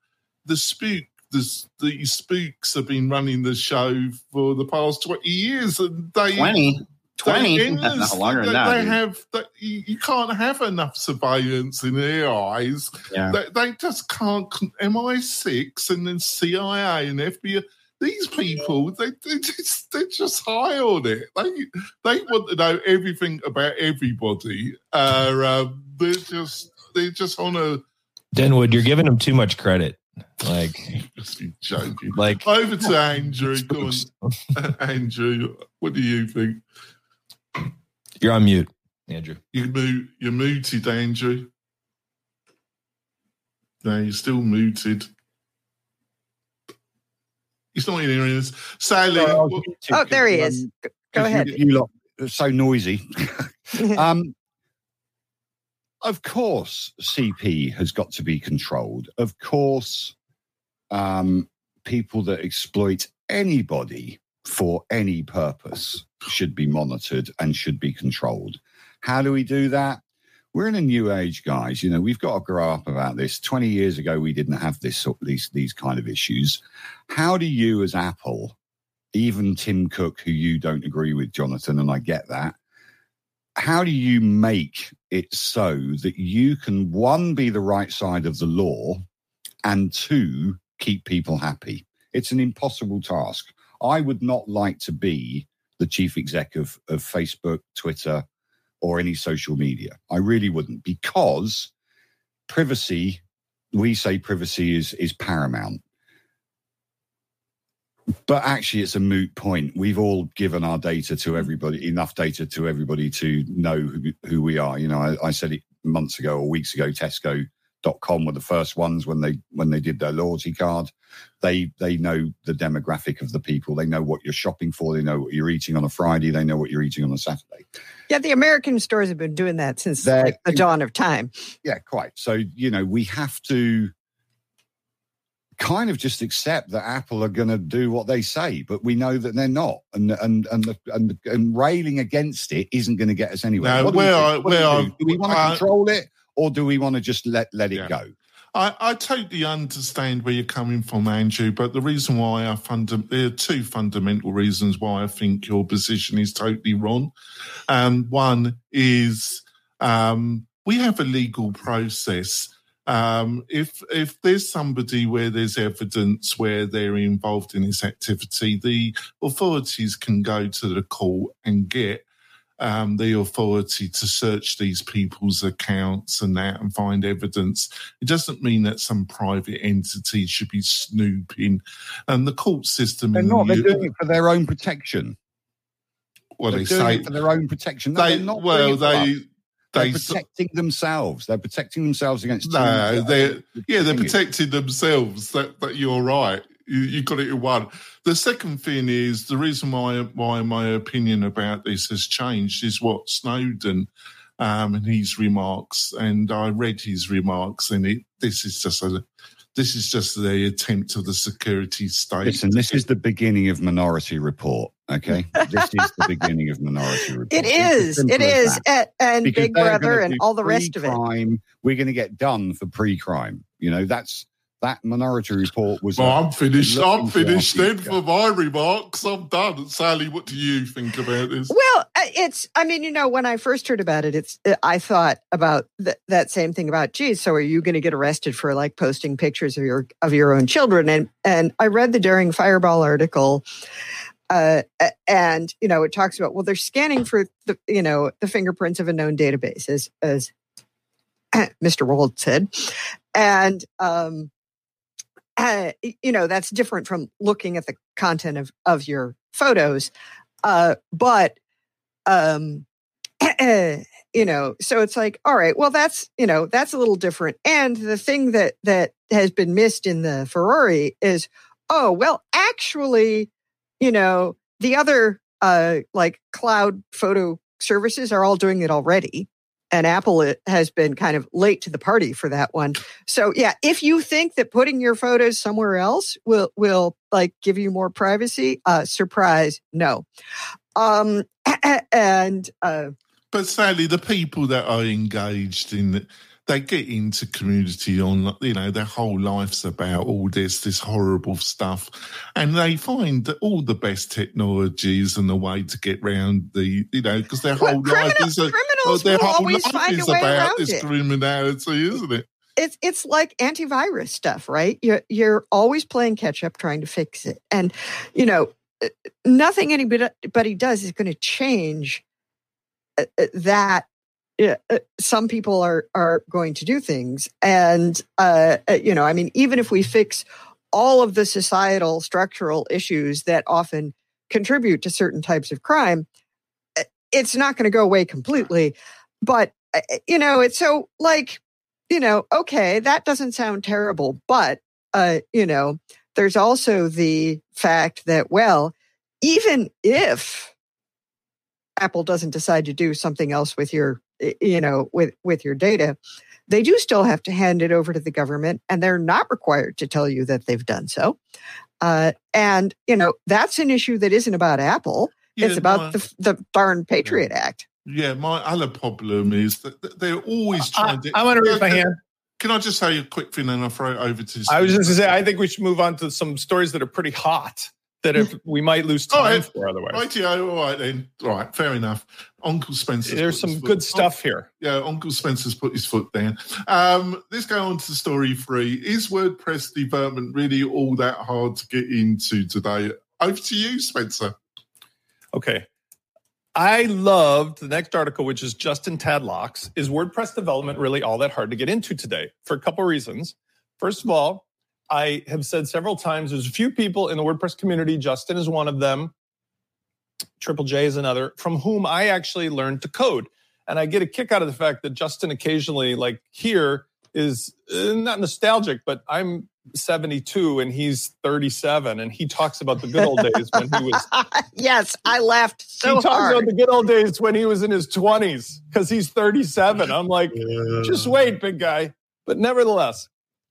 the spook, the, the spooks have been running the show for the past twenty years, and they 20. 20. they endless- Not longer they, than that. they dude. have they, you, you can't have enough surveillance in their eyes. Yeah. They, they just can't. MI6 and then CIA and FBI. These people, they they just they're just high on it. They they want to know everything about everybody. Uh, um, they're just they're just on a Denwood, you're giving them too much credit. Like, just be joking. like Over to Andrew. Go on, Andrew. What do you think? you're on mute, Andrew. You mu- you're muted, Andrew. No, you're still muted. He's not hearing us. Sallie, Oh, there he is. Go- Go ahead. You, you lot are so noisy. um, of course, CP has got to be controlled. Of course, um, people that exploit anybody for any purpose should be monitored and should be controlled. How do we do that? We're in a new age, guys. You know, we've got to grow up about this. 20 years ago, we didn't have this these these kind of issues. How do you, as Apple, even Tim Cook, who you don't agree with, Jonathan, and I get that. How do you make it so that you can, one, be the right side of the law, and two, keep people happy? It's an impossible task. I would not like to be the chief exec of, of Facebook, Twitter, or any social media. I really wouldn't, because privacy, we say privacy is, is paramount but actually it's a moot point. We've all given our data to mm-hmm. everybody enough data to everybody to know who, who we are. You know I, I said it months ago or weeks ago tesco.com were the first ones when they when they did their loyalty card. They they know the demographic of the people. They know what you're shopping for. They know what you're eating on a friday. They know what you're eating on a saturday. Yeah, the American stores have been doing that since like, the dawn of time. yeah quite. So you know we have to kind of just accept that apple are going to do what they say but we know that they're not and and and the, and, and railing against it isn't going to get us anywhere No, What do we where do? Do do? we want to I- control it or do we want to just let let it Yeah. go I, I totally understand where you're coming from, Andrew, but the reason why I funda- there are two fundamental reasons why I think your position is totally wrong. Um, one is um, we have a legal process. Um, if if there's somebody where there's evidence where they're involved in this activity, the authorities can go to the court and get um, the authority to search these people's accounts and that and find evidence. It doesn't mean that some private entity should be snooping. And the court system they're not the they're U- doing it for their own protection well, they're they doing say it for their own protection no, they they're not well doing it for us. they they're they protecting themselves they're protecting themselves against No, they're- yeah they're protecting themselves. That that you're right. You, you got it in one. The second thing is the reason why why my opinion about this has changed is what Snowden um, and his remarks, and I read his remarks, and it this is just a this is just the attempt of the security state. Listen, this is the beginning of Minority Report. Okay, this is the beginning of Minority Report. It It's as is. simple It as is. that. And, and Big Brother and all the rest of it. We're going to get done for pre-crime. You know, that's that Minority Report was. Well, a- I'm finished. I'm finished then future. for my remarks. I'm done. Sallie, what do you think about this? Well, uh, it's, I mean, you know, when I first heard about it, it's, uh, I thought about th- that same thing about, geez, so are you going to get arrested for like posting pictures of your, of your own children? And, and I read the Daring Fireball article. Uh, and, you know, it talks about, well, they're scanning for the, you know, the fingerprints of a known database as, as Mr. Wold said. And, um, uh, you know, that's different from looking at the content of, of your photos. Uh, but, um, you know, so it's like, all right, well, that's, you know, that's a little different. And the thing that, that has been missed in the Ferrari is, oh, well, actually, you know, the other, uh, like cloud photo services are all doing it already. And Apple has been kind of late to the party for that one. So yeah, if you think that putting your photos somewhere else will will like give you more privacy, uh surprise, no. Um and uh But sadly, the people that are engaged in it, they get into community on, you know, their whole life's about all this, this horrible stuff. And they find that all the best technologies and the way to get round the, you know, because their Well, whole criminal- life is, a, criminals their whole life is about this it. criminality, isn't it? it's it's like antivirus stuff, right? You're you're always playing catch up, trying to fix it, and you know uh, nothing anybody does is going to change uh, uh, that. Uh, Some people are are going to do things, and uh, uh, you know, I mean, even if we fix all of the societal structural issues that often contribute to certain types of crime, uh, it's not going to go away completely. But you know, it's so like you know, okay, that doesn't sound terrible, but uh, you know, there's also the fact that well, even if Apple doesn't decide to do something else with your you know, with with your data, they do still have to hand it over to the government and they're not required to tell you that they've done so. Uh, and you know, that's an issue that isn't about Apple. it's about my- the the darn Patriot Act. Yeah, my other problem is that that they're always I, trying to. I want to raise my hand. Can I just say a quick thing and I'll throw it over to I was just Steve? to say, I think we should move on to some stories that are pretty hot that if we might lose time right. for otherwise. Rightio, all right then. All right, fair enough. Uncle Spencer. There's some good stuff here. Yeah, Uncle Spencer's put his foot down. Um, let's go on to story three. Is WordPress development really all that hard to get into today? Over to you, Spencer. Okay. I loved the next article, which is Justin Tadlock's. Is WordPress development really all that hard to get into today? For a couple reasons. First of all, I have said several times there's a few people in the WordPress community, Justin is one of them, Triple J is another, from whom I actually learned to code. And I get a kick out of the fact that Justin occasionally, like here, is uh, not nostalgic, but I'm 72 and he's 37, and he talks about the good old days when he was yes, I laughed so he talks hard. about the good old days when he was in his 20s because he's 37. I'm like, just wait, big guy. But nevertheless,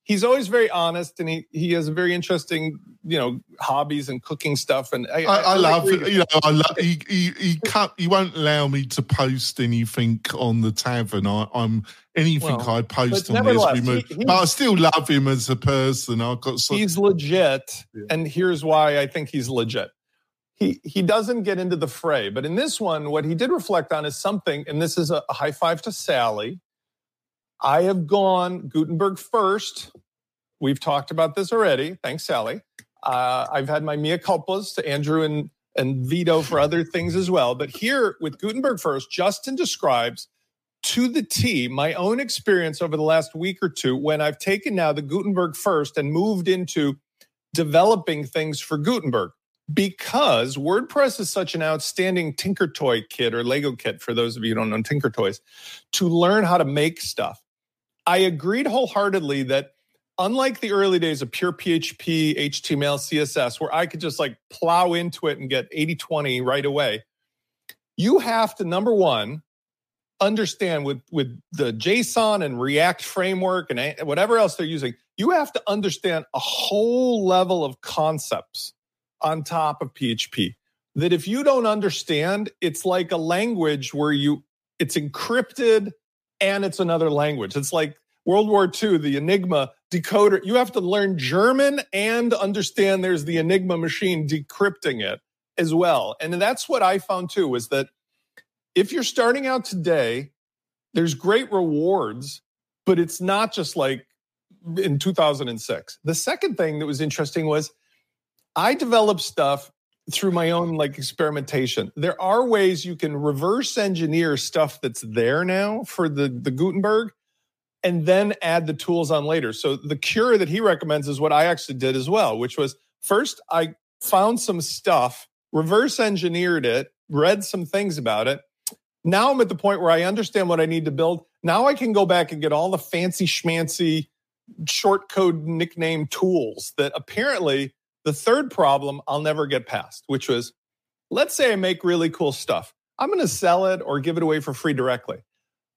he's always very honest and he, he has a very interesting, you know, hobbies and cooking stuff. And I, I, I really love it. You know, I love. He, he, he can't. He won't allow me to post anything on the tavern. I, I'm anything Well, I post on there is nevertheless, removed. he- he- but I still love him as a person. I've got. He's legit. Yeah. And here's why I think he's legit. He, he doesn't get into the fray, but in this one, what he did reflect on is something, and this is a, a high five to Sallie. I have gone Gutenberg first. We've talked about this already. Thanks, Sallie. Uh, I've had my mea culpas to Andrew and, and Vito for other things as well. But here with Gutenberg first, Justin describes to the T my own experience over the last week or two when I've taken now the Gutenberg first and moved into developing things for Gutenberg because WordPress is such an outstanding Tinker Toy kit or Lego kit for those of you who don't know Tinker Toys to learn how to make stuff. I agreed wholeheartedly that unlike the early days of pure PHP, HTML, CSS, where I could just like plow into it and get 80 20 right away, you have to, number one, understand with, with the JSON and React framework and whatever else they're using, you have to understand a whole level of concepts on top of PHP that if you don't understand, it's like a language where you it's encrypted and it's another language. It's like World War II, the Enigma decoder. You have to learn German and understand there's the Enigma machine decrypting it as well. And that's what I found too is that if you're starting out today, there's great rewards, but it's not just like in 2006. The second thing that was interesting was I developed stuff through my own like experimentation. There are ways you can reverse engineer stuff that's there now for the the Gutenberg and then add the tools on later. So the cure that he recommends is what I actually did as well, which was first I found some stuff, reverse engineered it, read some things about it. Now I'm at the point where I understand what I need to build. Now I can go back and get all the fancy schmancy short code nickname tools that apparently the third problem I'll never get past, which was let's say I make really cool stuff. I'm going to sell it or give it away for free directly.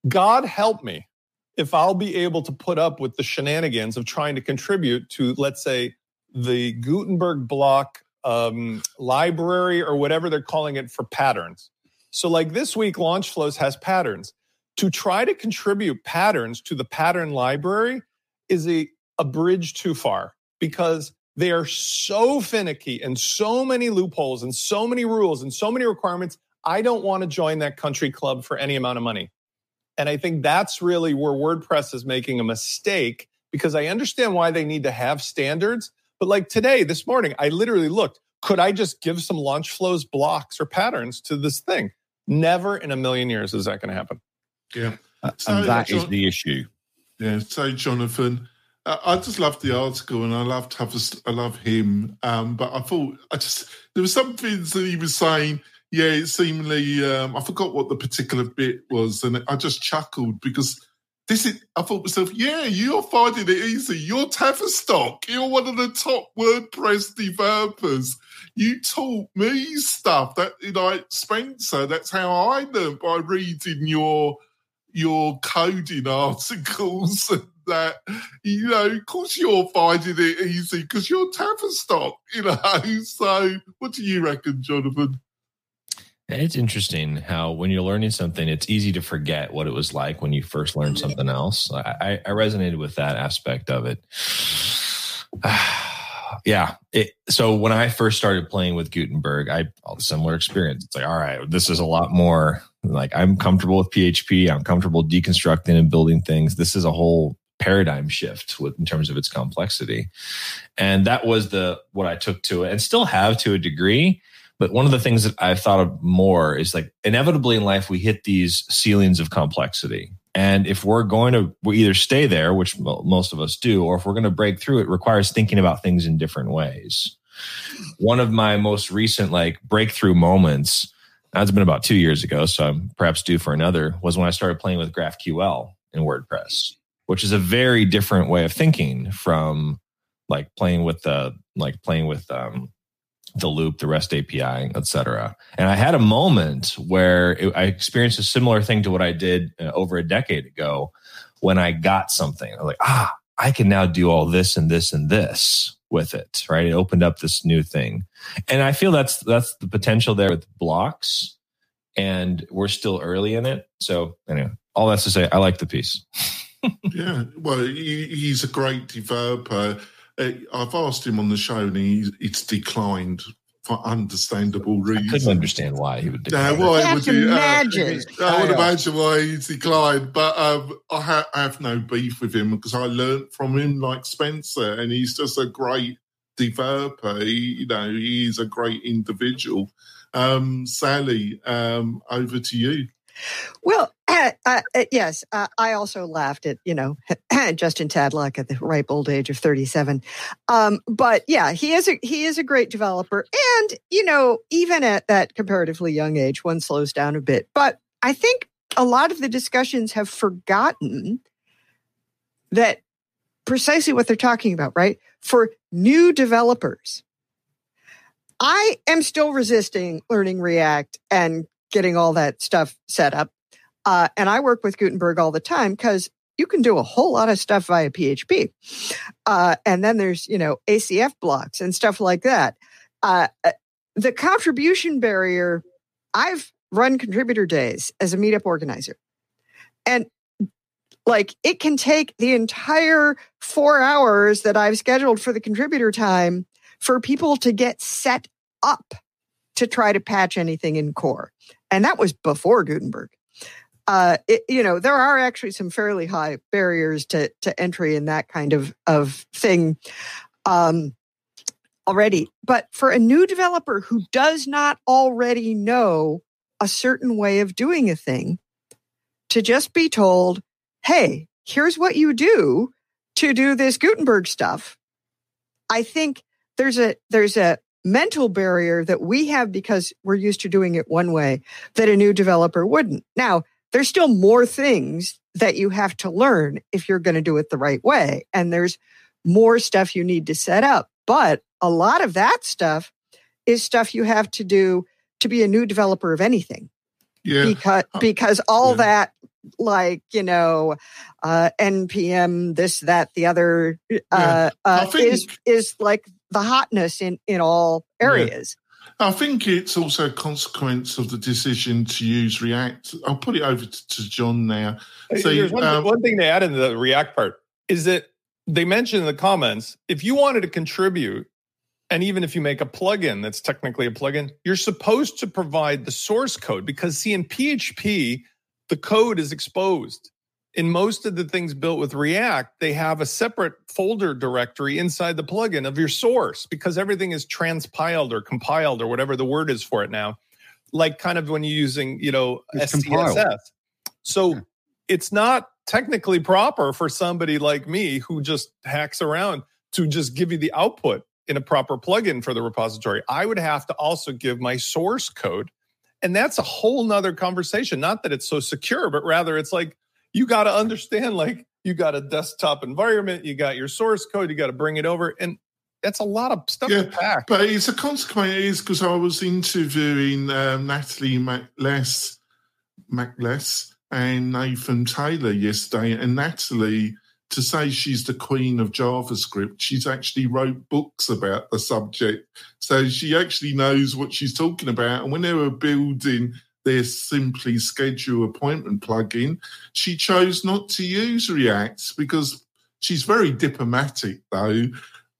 God help me if I'll be able to put up with the shenanigans of trying to contribute to, let's say, the Gutenberg block um, library or whatever they're calling it for patterns. So, like this week, LaunchFlows has patterns. To try to contribute patterns to the pattern library is a, a bridge too far because they are so finicky and so many loopholes and so many rules and so many requirements. I don't want to join that country club for any amount of money. And I think that's really where WordPress is making a mistake because I understand why they need to have standards. But like today, this morning, I literally looked, could I just give some LaunchFlows blocks or patterns to this thing? Never in a million years is that going to happen. Yeah. So, and that is John- the issue. Yeah. So, Jonathan, I just loved the article and I loved have I love him. Um, but I thought I just there were some things that he was saying. Yeah, it seemingly um, I forgot what the particular bit was, and I just chuckled because this is. I thought myself, yeah, you're finding it easy. You're Tadlock. You're one of the top WordPress developers. You taught me stuff that like Spencer. That's how I learned by reading your your coding articles that you know of course you're finding it easy because you're Tadlock you know so what do you reckon Jonathan It's interesting how when you're learning something, it's easy to forget what it was like when you first learned mm-hmm. something else. I, I, resonated with that aspect of it. yeah. It, so when I first started playing with Gutenberg, I had a similar experience. It's like, all right, this is a lot more like I'm comfortable with PHP. I'm comfortable deconstructing and building things. This is a whole paradigm shift with in terms of its complexity. And that was the what I took to it and still have to a degree. But one of the things that I've thought of more is like inevitably in life we hit these ceilings of complexity. And if we're going to we either stay there, which mo- most of us do, or if we're going to break through, it requires thinking about things in different ways. One of my most recent like breakthrough moments, that's been about two years ago, so I'm perhaps due for another, was when I started playing with GraphQL in WordPress, which is a very different way of thinking from like playing with the like playing with um, the loop, the REST API, etc. And I had a moment where it, I experienced a similar thing to what I did uh, over a decade ago when I got something. I was like, ah, I can now do all this and this and this with it. Right? It opened up this new thing, and I feel that's that's the potential there with blocks, and we're still early in it. So anyway, all that's to say, I like the piece. yeah well he, he's a great developer Uh, I've asked him on the show and he's it's declined for understandable reasons. I couldn't understand why he would do Yeah, that. why Can't would you? uh, imagine. I would imagine why he's declined, but um, I, ha- I have no beef with him because I learnt from him like Spencer, and he's just a great developer. He, you know, he's a great individual. Um, Sallie, um, over to you. Well, uh, uh, yes, uh, I also laughed at you know Justin Tadlock at the ripe old age of thirty-seven. Um, but yeah, he is a he is a great developer, and you know even at that comparatively young age, one slows down a bit. But I think a lot of the discussions have forgotten that precisely what they're talking about, right? For new developers, I am still resisting learning React and getting all that stuff set up. Uh, and I work with Gutenberg all the time because you can do a whole lot of stuff via PHP. Uh, and then there's, you know, ACF blocks and stuff like that. Uh, uh, the contribution barrier, I've run contributor days as a meetup organizer. And like it can take the entire four hours that I've scheduled for the contributor time for people to get set up to try to patch anything in core. And that was before Gutenberg. Uh, it, you know, there are actually some fairly high barriers to, to entry in that kind of, of thing um, already. But for a new developer who does not already know a certain way of doing a thing, to just be told, hey, here's what you do to do this Gutenberg stuff. I think there's a there's a mental barrier that we have because we're used to doing it one way that a new developer wouldn't. Now, there's still more things that you have to learn if you're going to do it the right way. And there's more stuff you need to set up. But a lot of that stuff is stuff you have to do to be a new developer of anything Yeah, because Uh, because all yeah. that like you know uh npm this that the other uh, I uh think- is is like the hotness in in all areas I think it's also a consequence of the decision to use React. I'll put it over to, to John now. So, There's one, um, one thing to add in the React part is that they mentioned in the comments if you wanted to contribute, and even if you make a plugin that's technically a plugin, you're supposed to provide the source code because, see, in PHP, the code is exposed. In most of the things built with React, they have a separate folder directory inside the plugin of your source because everything is transpiled or compiled or whatever the word is for it now. Like kind of when you're using, you know, It's SCSS. compiled. So Yeah. it's not technically proper for somebody like me who just hacks around to just give you the output in a proper plugin for the repository. I would have to also give my source code. And that's a whole nother conversation. Not that it's so secure, but rather it's like you got to understand like you got a desktop environment, you got your source code, you got to bring it over. And that's a lot of stuff Yeah, to pack. But it's a consequence is because I was interviewing um, Natalie MacLees, MacLees and Nathan Tyler yesterday, and Natalie, to say she's the queen of JavaScript, she's actually wrote books about the subject, so she actually knows what she's talking about. And when they were building their Simply Schedule appointment plugin, she chose not to use React because she's very diplomatic, though.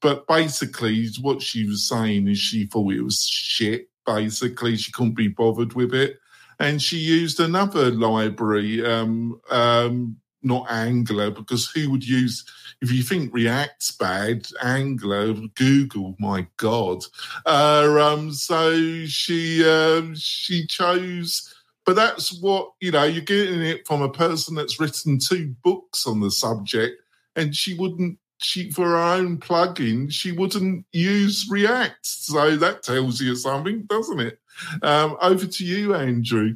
But basically what she was saying is she thought it was shit basically. She couldn't be bothered with it. And she used another library um, um, not angular because who would use if you think react's bad angular google my god. Uh, um, so she um, she chose but that's what you know you're getting it from a person that's written two books on the subject and she wouldn't she for her own plugin she wouldn't use react. So that tells you something doesn't it? Um, over to you andrew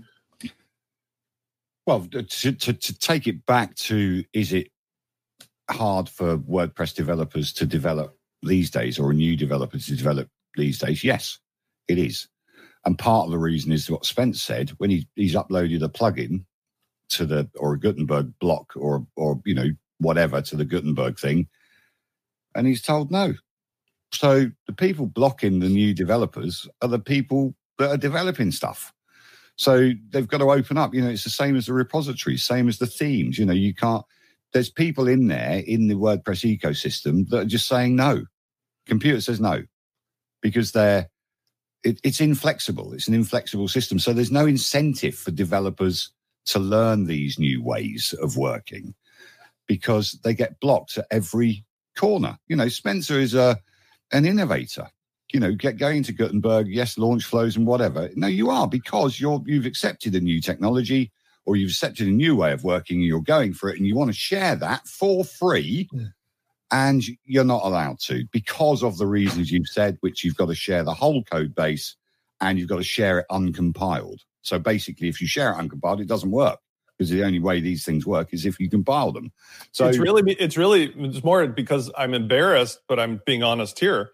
Well, to, to, to take it back to is it hard for WordPress developers to develop these days or a new developer to develop these days? Yes, it is. And part of the reason is what Spence said when he, he's uploaded a plugin to the or a Gutenberg block or or you know whatever to the Gutenberg thing, and he's told no. So the people blocking the new developers are the people that are developing stuff. So they've got to open up. You know, it's the same as the repositories, same as the themes. You know, you can't. There's people in there in the WordPress ecosystem that are just saying no. Computer says no because they're it, it's inflexible. It's an inflexible system. So there's no incentive for developers to learn these new ways of working because they get blocked at every corner. You know, Spencer is a an innovator. You know, get going to Gutenberg, yes, LaunchFlows and whatever. No, you are because you're you've accepted a new technology or you've accepted a new way of working and you're going for it and you want to share that for free. Yeah. And you're not allowed to because of the reasons you've said, which you've got to share the whole code base and you've got to share it uncompiled. So basically, if you share it uncompiled, it doesn't work because the only way these things work is if you compile them. So it's really it's really it's more because I'm embarrassed, but I'm being honest here.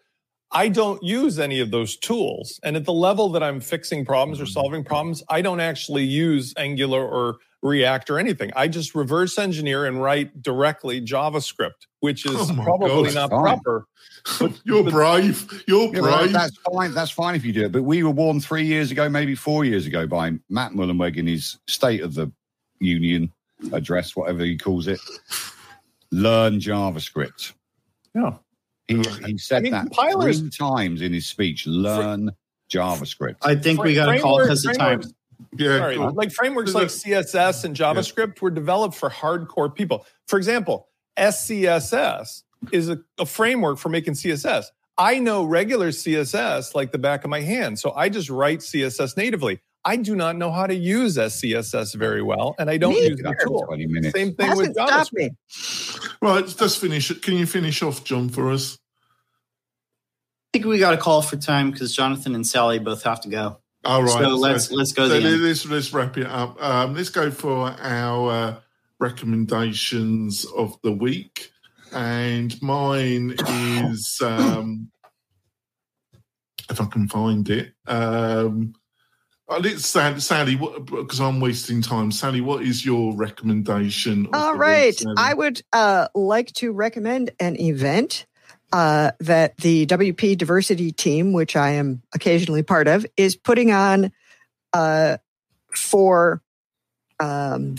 I don't use any of those tools. And at the level that I'm fixing problems or mm-hmm. solving problems, I don't actually use Angular or React or anything. I just reverse engineer and write directly JavaScript, which is Oh probably God, not fine. proper. you're but- brave you're Yeah, brave that's fine. That's fine if you do it. But we were warned three years ago, maybe four years ago, by Matt Mullenweg in his State of the Union address, whatever he calls it. Learn JavaScript. Yeah. He, he said I mean, that compilers- three times in his speech. Learn JavaScript. I think we got a call Framework- because of time. yeah Sorry, go on. like frameworks like CSS and JavaScript were developed for hardcore people. For example, SCSS is a, a framework for making CSS. I know regular CSS like the back of my hand, so I just write CSS natively. I do not know how to use SCSS very well, and I don't Me use the either. tool. 20 minutes. Same thing with Hasn't JavaScript. me. right let's finish it can you finish off john for us I think we got a call for time because Jonathan and Sally both have to go. all right so let's let's go. So the let's, let's wrap it up. Um, let's go for our uh, recommendations of the week. And mine is, um, if I can find it, um, Sallie what, because I'm wasting time. Sallie, what is your recommendation? All right. week, I would uh, like to recommend an event uh, that the WP diversity team, which I am occasionally part of, is putting on uh, for um,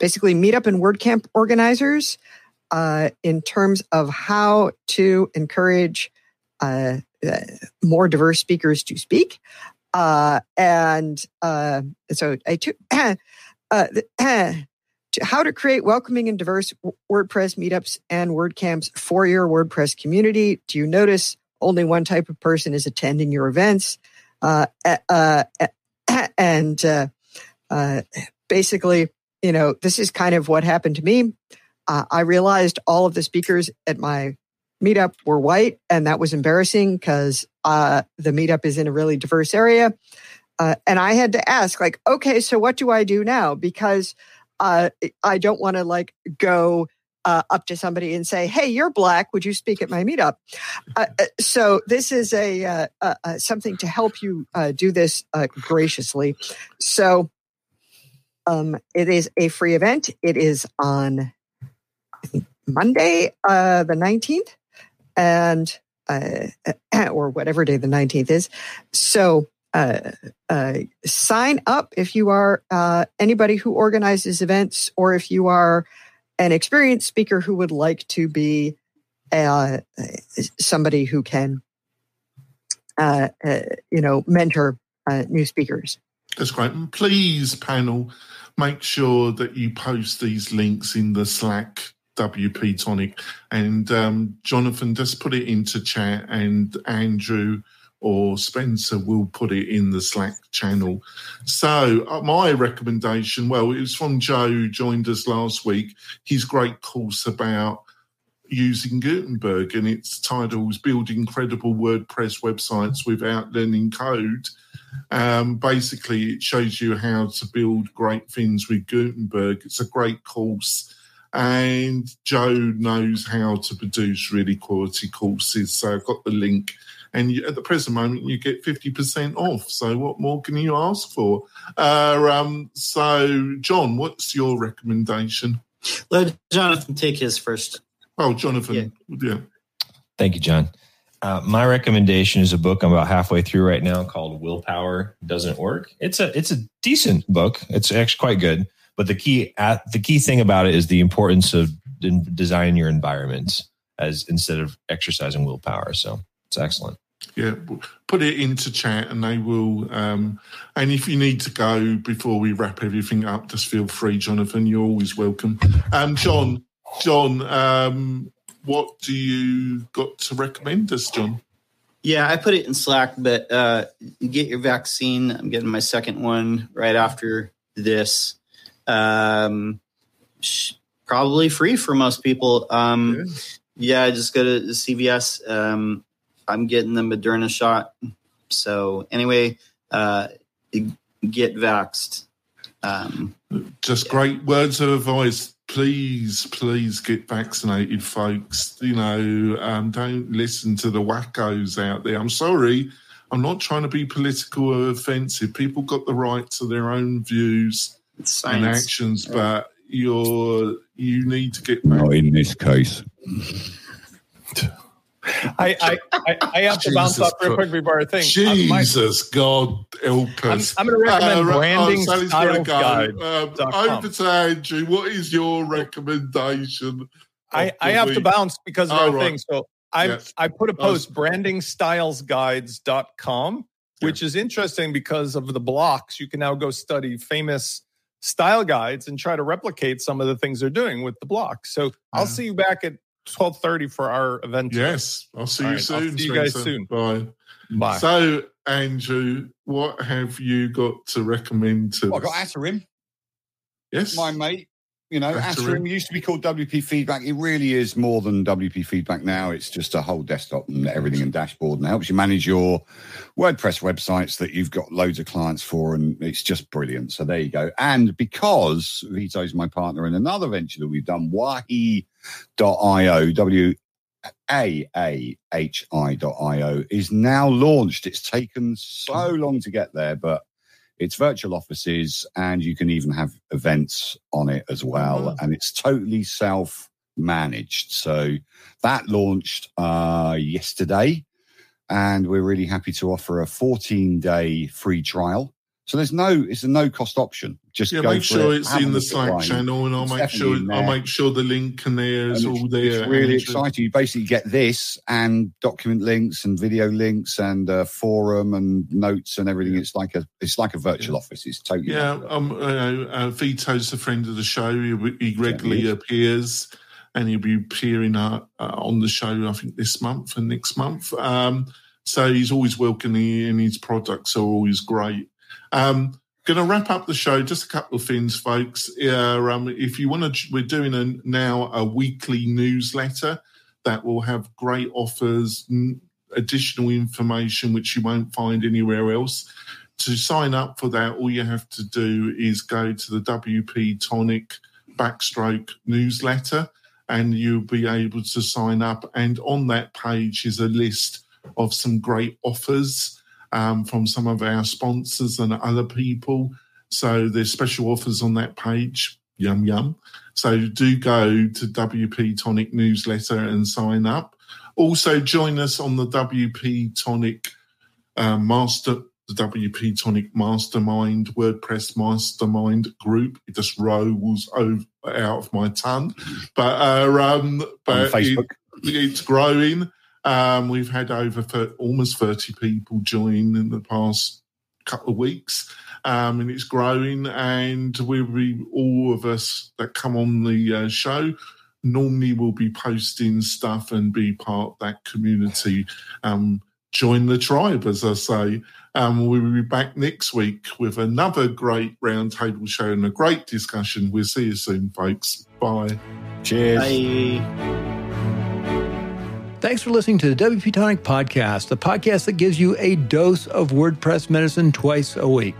basically meetup and WordCamp organizers uh, in terms of how to encourage uh, uh, more diverse speakers to speak. Uh, and uh, so I took uh how to create welcoming and diverse WordPress meetups and WordCamps for your WordPress community. Do you notice only one type of person is attending your events? Uh, uh, and uh, basically, you know, this is kind of what happened to me. I realized all of the speakers at my meetup were white, and that was embarrassing because uh, the meetup is in a really diverse area. Uh, and I had to ask, like, okay, so what do I do now? Because uh, I don't want to like go uh, up to somebody and say, "Hey, you're black. Would you speak at my meetup?" Uh, uh so this is a something to help you do this graciously. So um, it is a free event. It is on Monday, the nineteenth, and or whatever day the nineteenth is. So uh, uh, sign up if you are uh, anybody who organizes events or if you are an experienced speaker who would like to be uh, somebody who can, uh, you know, mentor new speakers. That's great. And please, panel, make sure that you post these links in the Slack WP Tonic. And um, Jonathan, just put it into chat, and Andrew or Spencer will put it in the Slack channel. So, uh, my recommendation well, it was from Joe, who joined us last week. His great course about using Gutenberg, and its title is Building Credible WordPress Websites Without Learning Code. Um, basically, it shows you how to build great things with Gutenberg. It's a great course. And Joe knows how to produce really quality courses. So I've got the link and you, at the present moment you get 50% off so what more can you ask for uh, um, so john what's your recommendation let jonathan take his first oh jonathan yeah, yeah. thank you john uh, my recommendation is a book I'm about halfway through right now called Willpower Doesn't Work. It's a it's a decent book. It's actually quite good. But the key at, the key thing about it is the importance of designing your environment as instead of exercising willpower. So it's excellent. Yeah, put it into chat and they will. Um, and if you need to go before we wrap everything up, just feel free, Jonathan. You're always welcome. Um, John, John, um, what do you got to recommend us, John? Yeah, I put it in Slack, but uh, get your vaccine. I'm getting my second one right after this. Um, probably free for most people. Um, yeah. yeah, just go to CVS. Um, I'm getting the Moderna shot. So anyway, uh, get vaxxed. Um, Just yeah. great words of advice. Please, please get vaccinated, folks. You know, um, don't listen to the wackos out there. I'm sorry. I'm not trying to be political or offensive. People got the right to their own views and actions, yeah. but you're you need to get. Not in this case. I, I, I, I, have to bounce up real quick before I think. Jesus, God help us. I'm, I'm going to recommend uh, branding oh, style guide. Um, over to Andrew. What is your recommendation? I, I have week? to bounce because of oh, right. thing. So I yes. I put a post, brandingstylesguides.com, which yeah. is interesting because of the blocks. You can now go study famous style guides and try to replicate some of the things they're doing with the block. So I'll see you back at twelve thirty for our event. Yes, I'll see All you right, soon. see you guys soon. Bye. Bye. So, Andrew, what have you got to recommend to? Well, I got Atarim. Yes, my mate. You know, Atarim used to be called WP Feedback. It really is more than WP Feedback now. It's just a whole desktop and everything and dashboard and helps you manage your WordPress websites that you've got loads of clients for. And it's just brilliant. So there you go. And because Vito's my partner in another venture that we've done, Waahi.io, W A A H I.io is now launched. It's taken so long to get there, but it's virtual offices and you can even have events on it as well. Mm-hmm. And it's totally self managed. So that launched uh, yesterday, and we're really happy to offer a 14 day free trial. So there's no, it's a no cost option. Just Yeah, make sure it, it's in the Slack Wine. channel, and I'll It's make sure I'll make sure the link and there is all there. it's really exciting. You basically get this and document links and video links and uh, forum and notes and everything. It's like a it's like a virtual Yeah. office. It's totally Yeah, um, uh, uh, Vito's a friend of the show. He, he regularly is. appears, and he'll be appearing uh, uh, on the show. I think this month and next month. Um, so he's always welcoming, and his products are always great. Um, Going to wrap up the show. Just a couple of things, folks. Uh, um, if you want to, we're doing a, now a weekly newsletter that will have great offers, n- additional information which you won't find anywhere else to sign up for that, all you have to do is go to the WP Tonic Backstroke newsletter and you'll be able to sign up. And on that page is a list of some great offers um, from some of our sponsors and other people. So there's special offers on that page. Yum, yum. So do go to WP Tonic newsletter and sign up. Also, join us on the WP Tonic uh, Master the WP Tonic Mastermind, WordPress Mastermind group. It just rolls over, out of my tongue, but uh, um, on but it- Facebook. it's growing. Um, we've had over thir- almost thirty people join in the past couple of weeks, um, and it's growing. And we'll be all of us that come on the uh, show. Normally, we'll be posting stuff and be part of that community. Um, join the tribe, as I say. Um, we'll be back next week with another great roundtable show and a great discussion. We'll see you soon, folks. Bye. Cheers. Bye. Thanks for listening to the WP Tonic Podcast, the podcast that gives you a dose of WordPress medicine twice a week.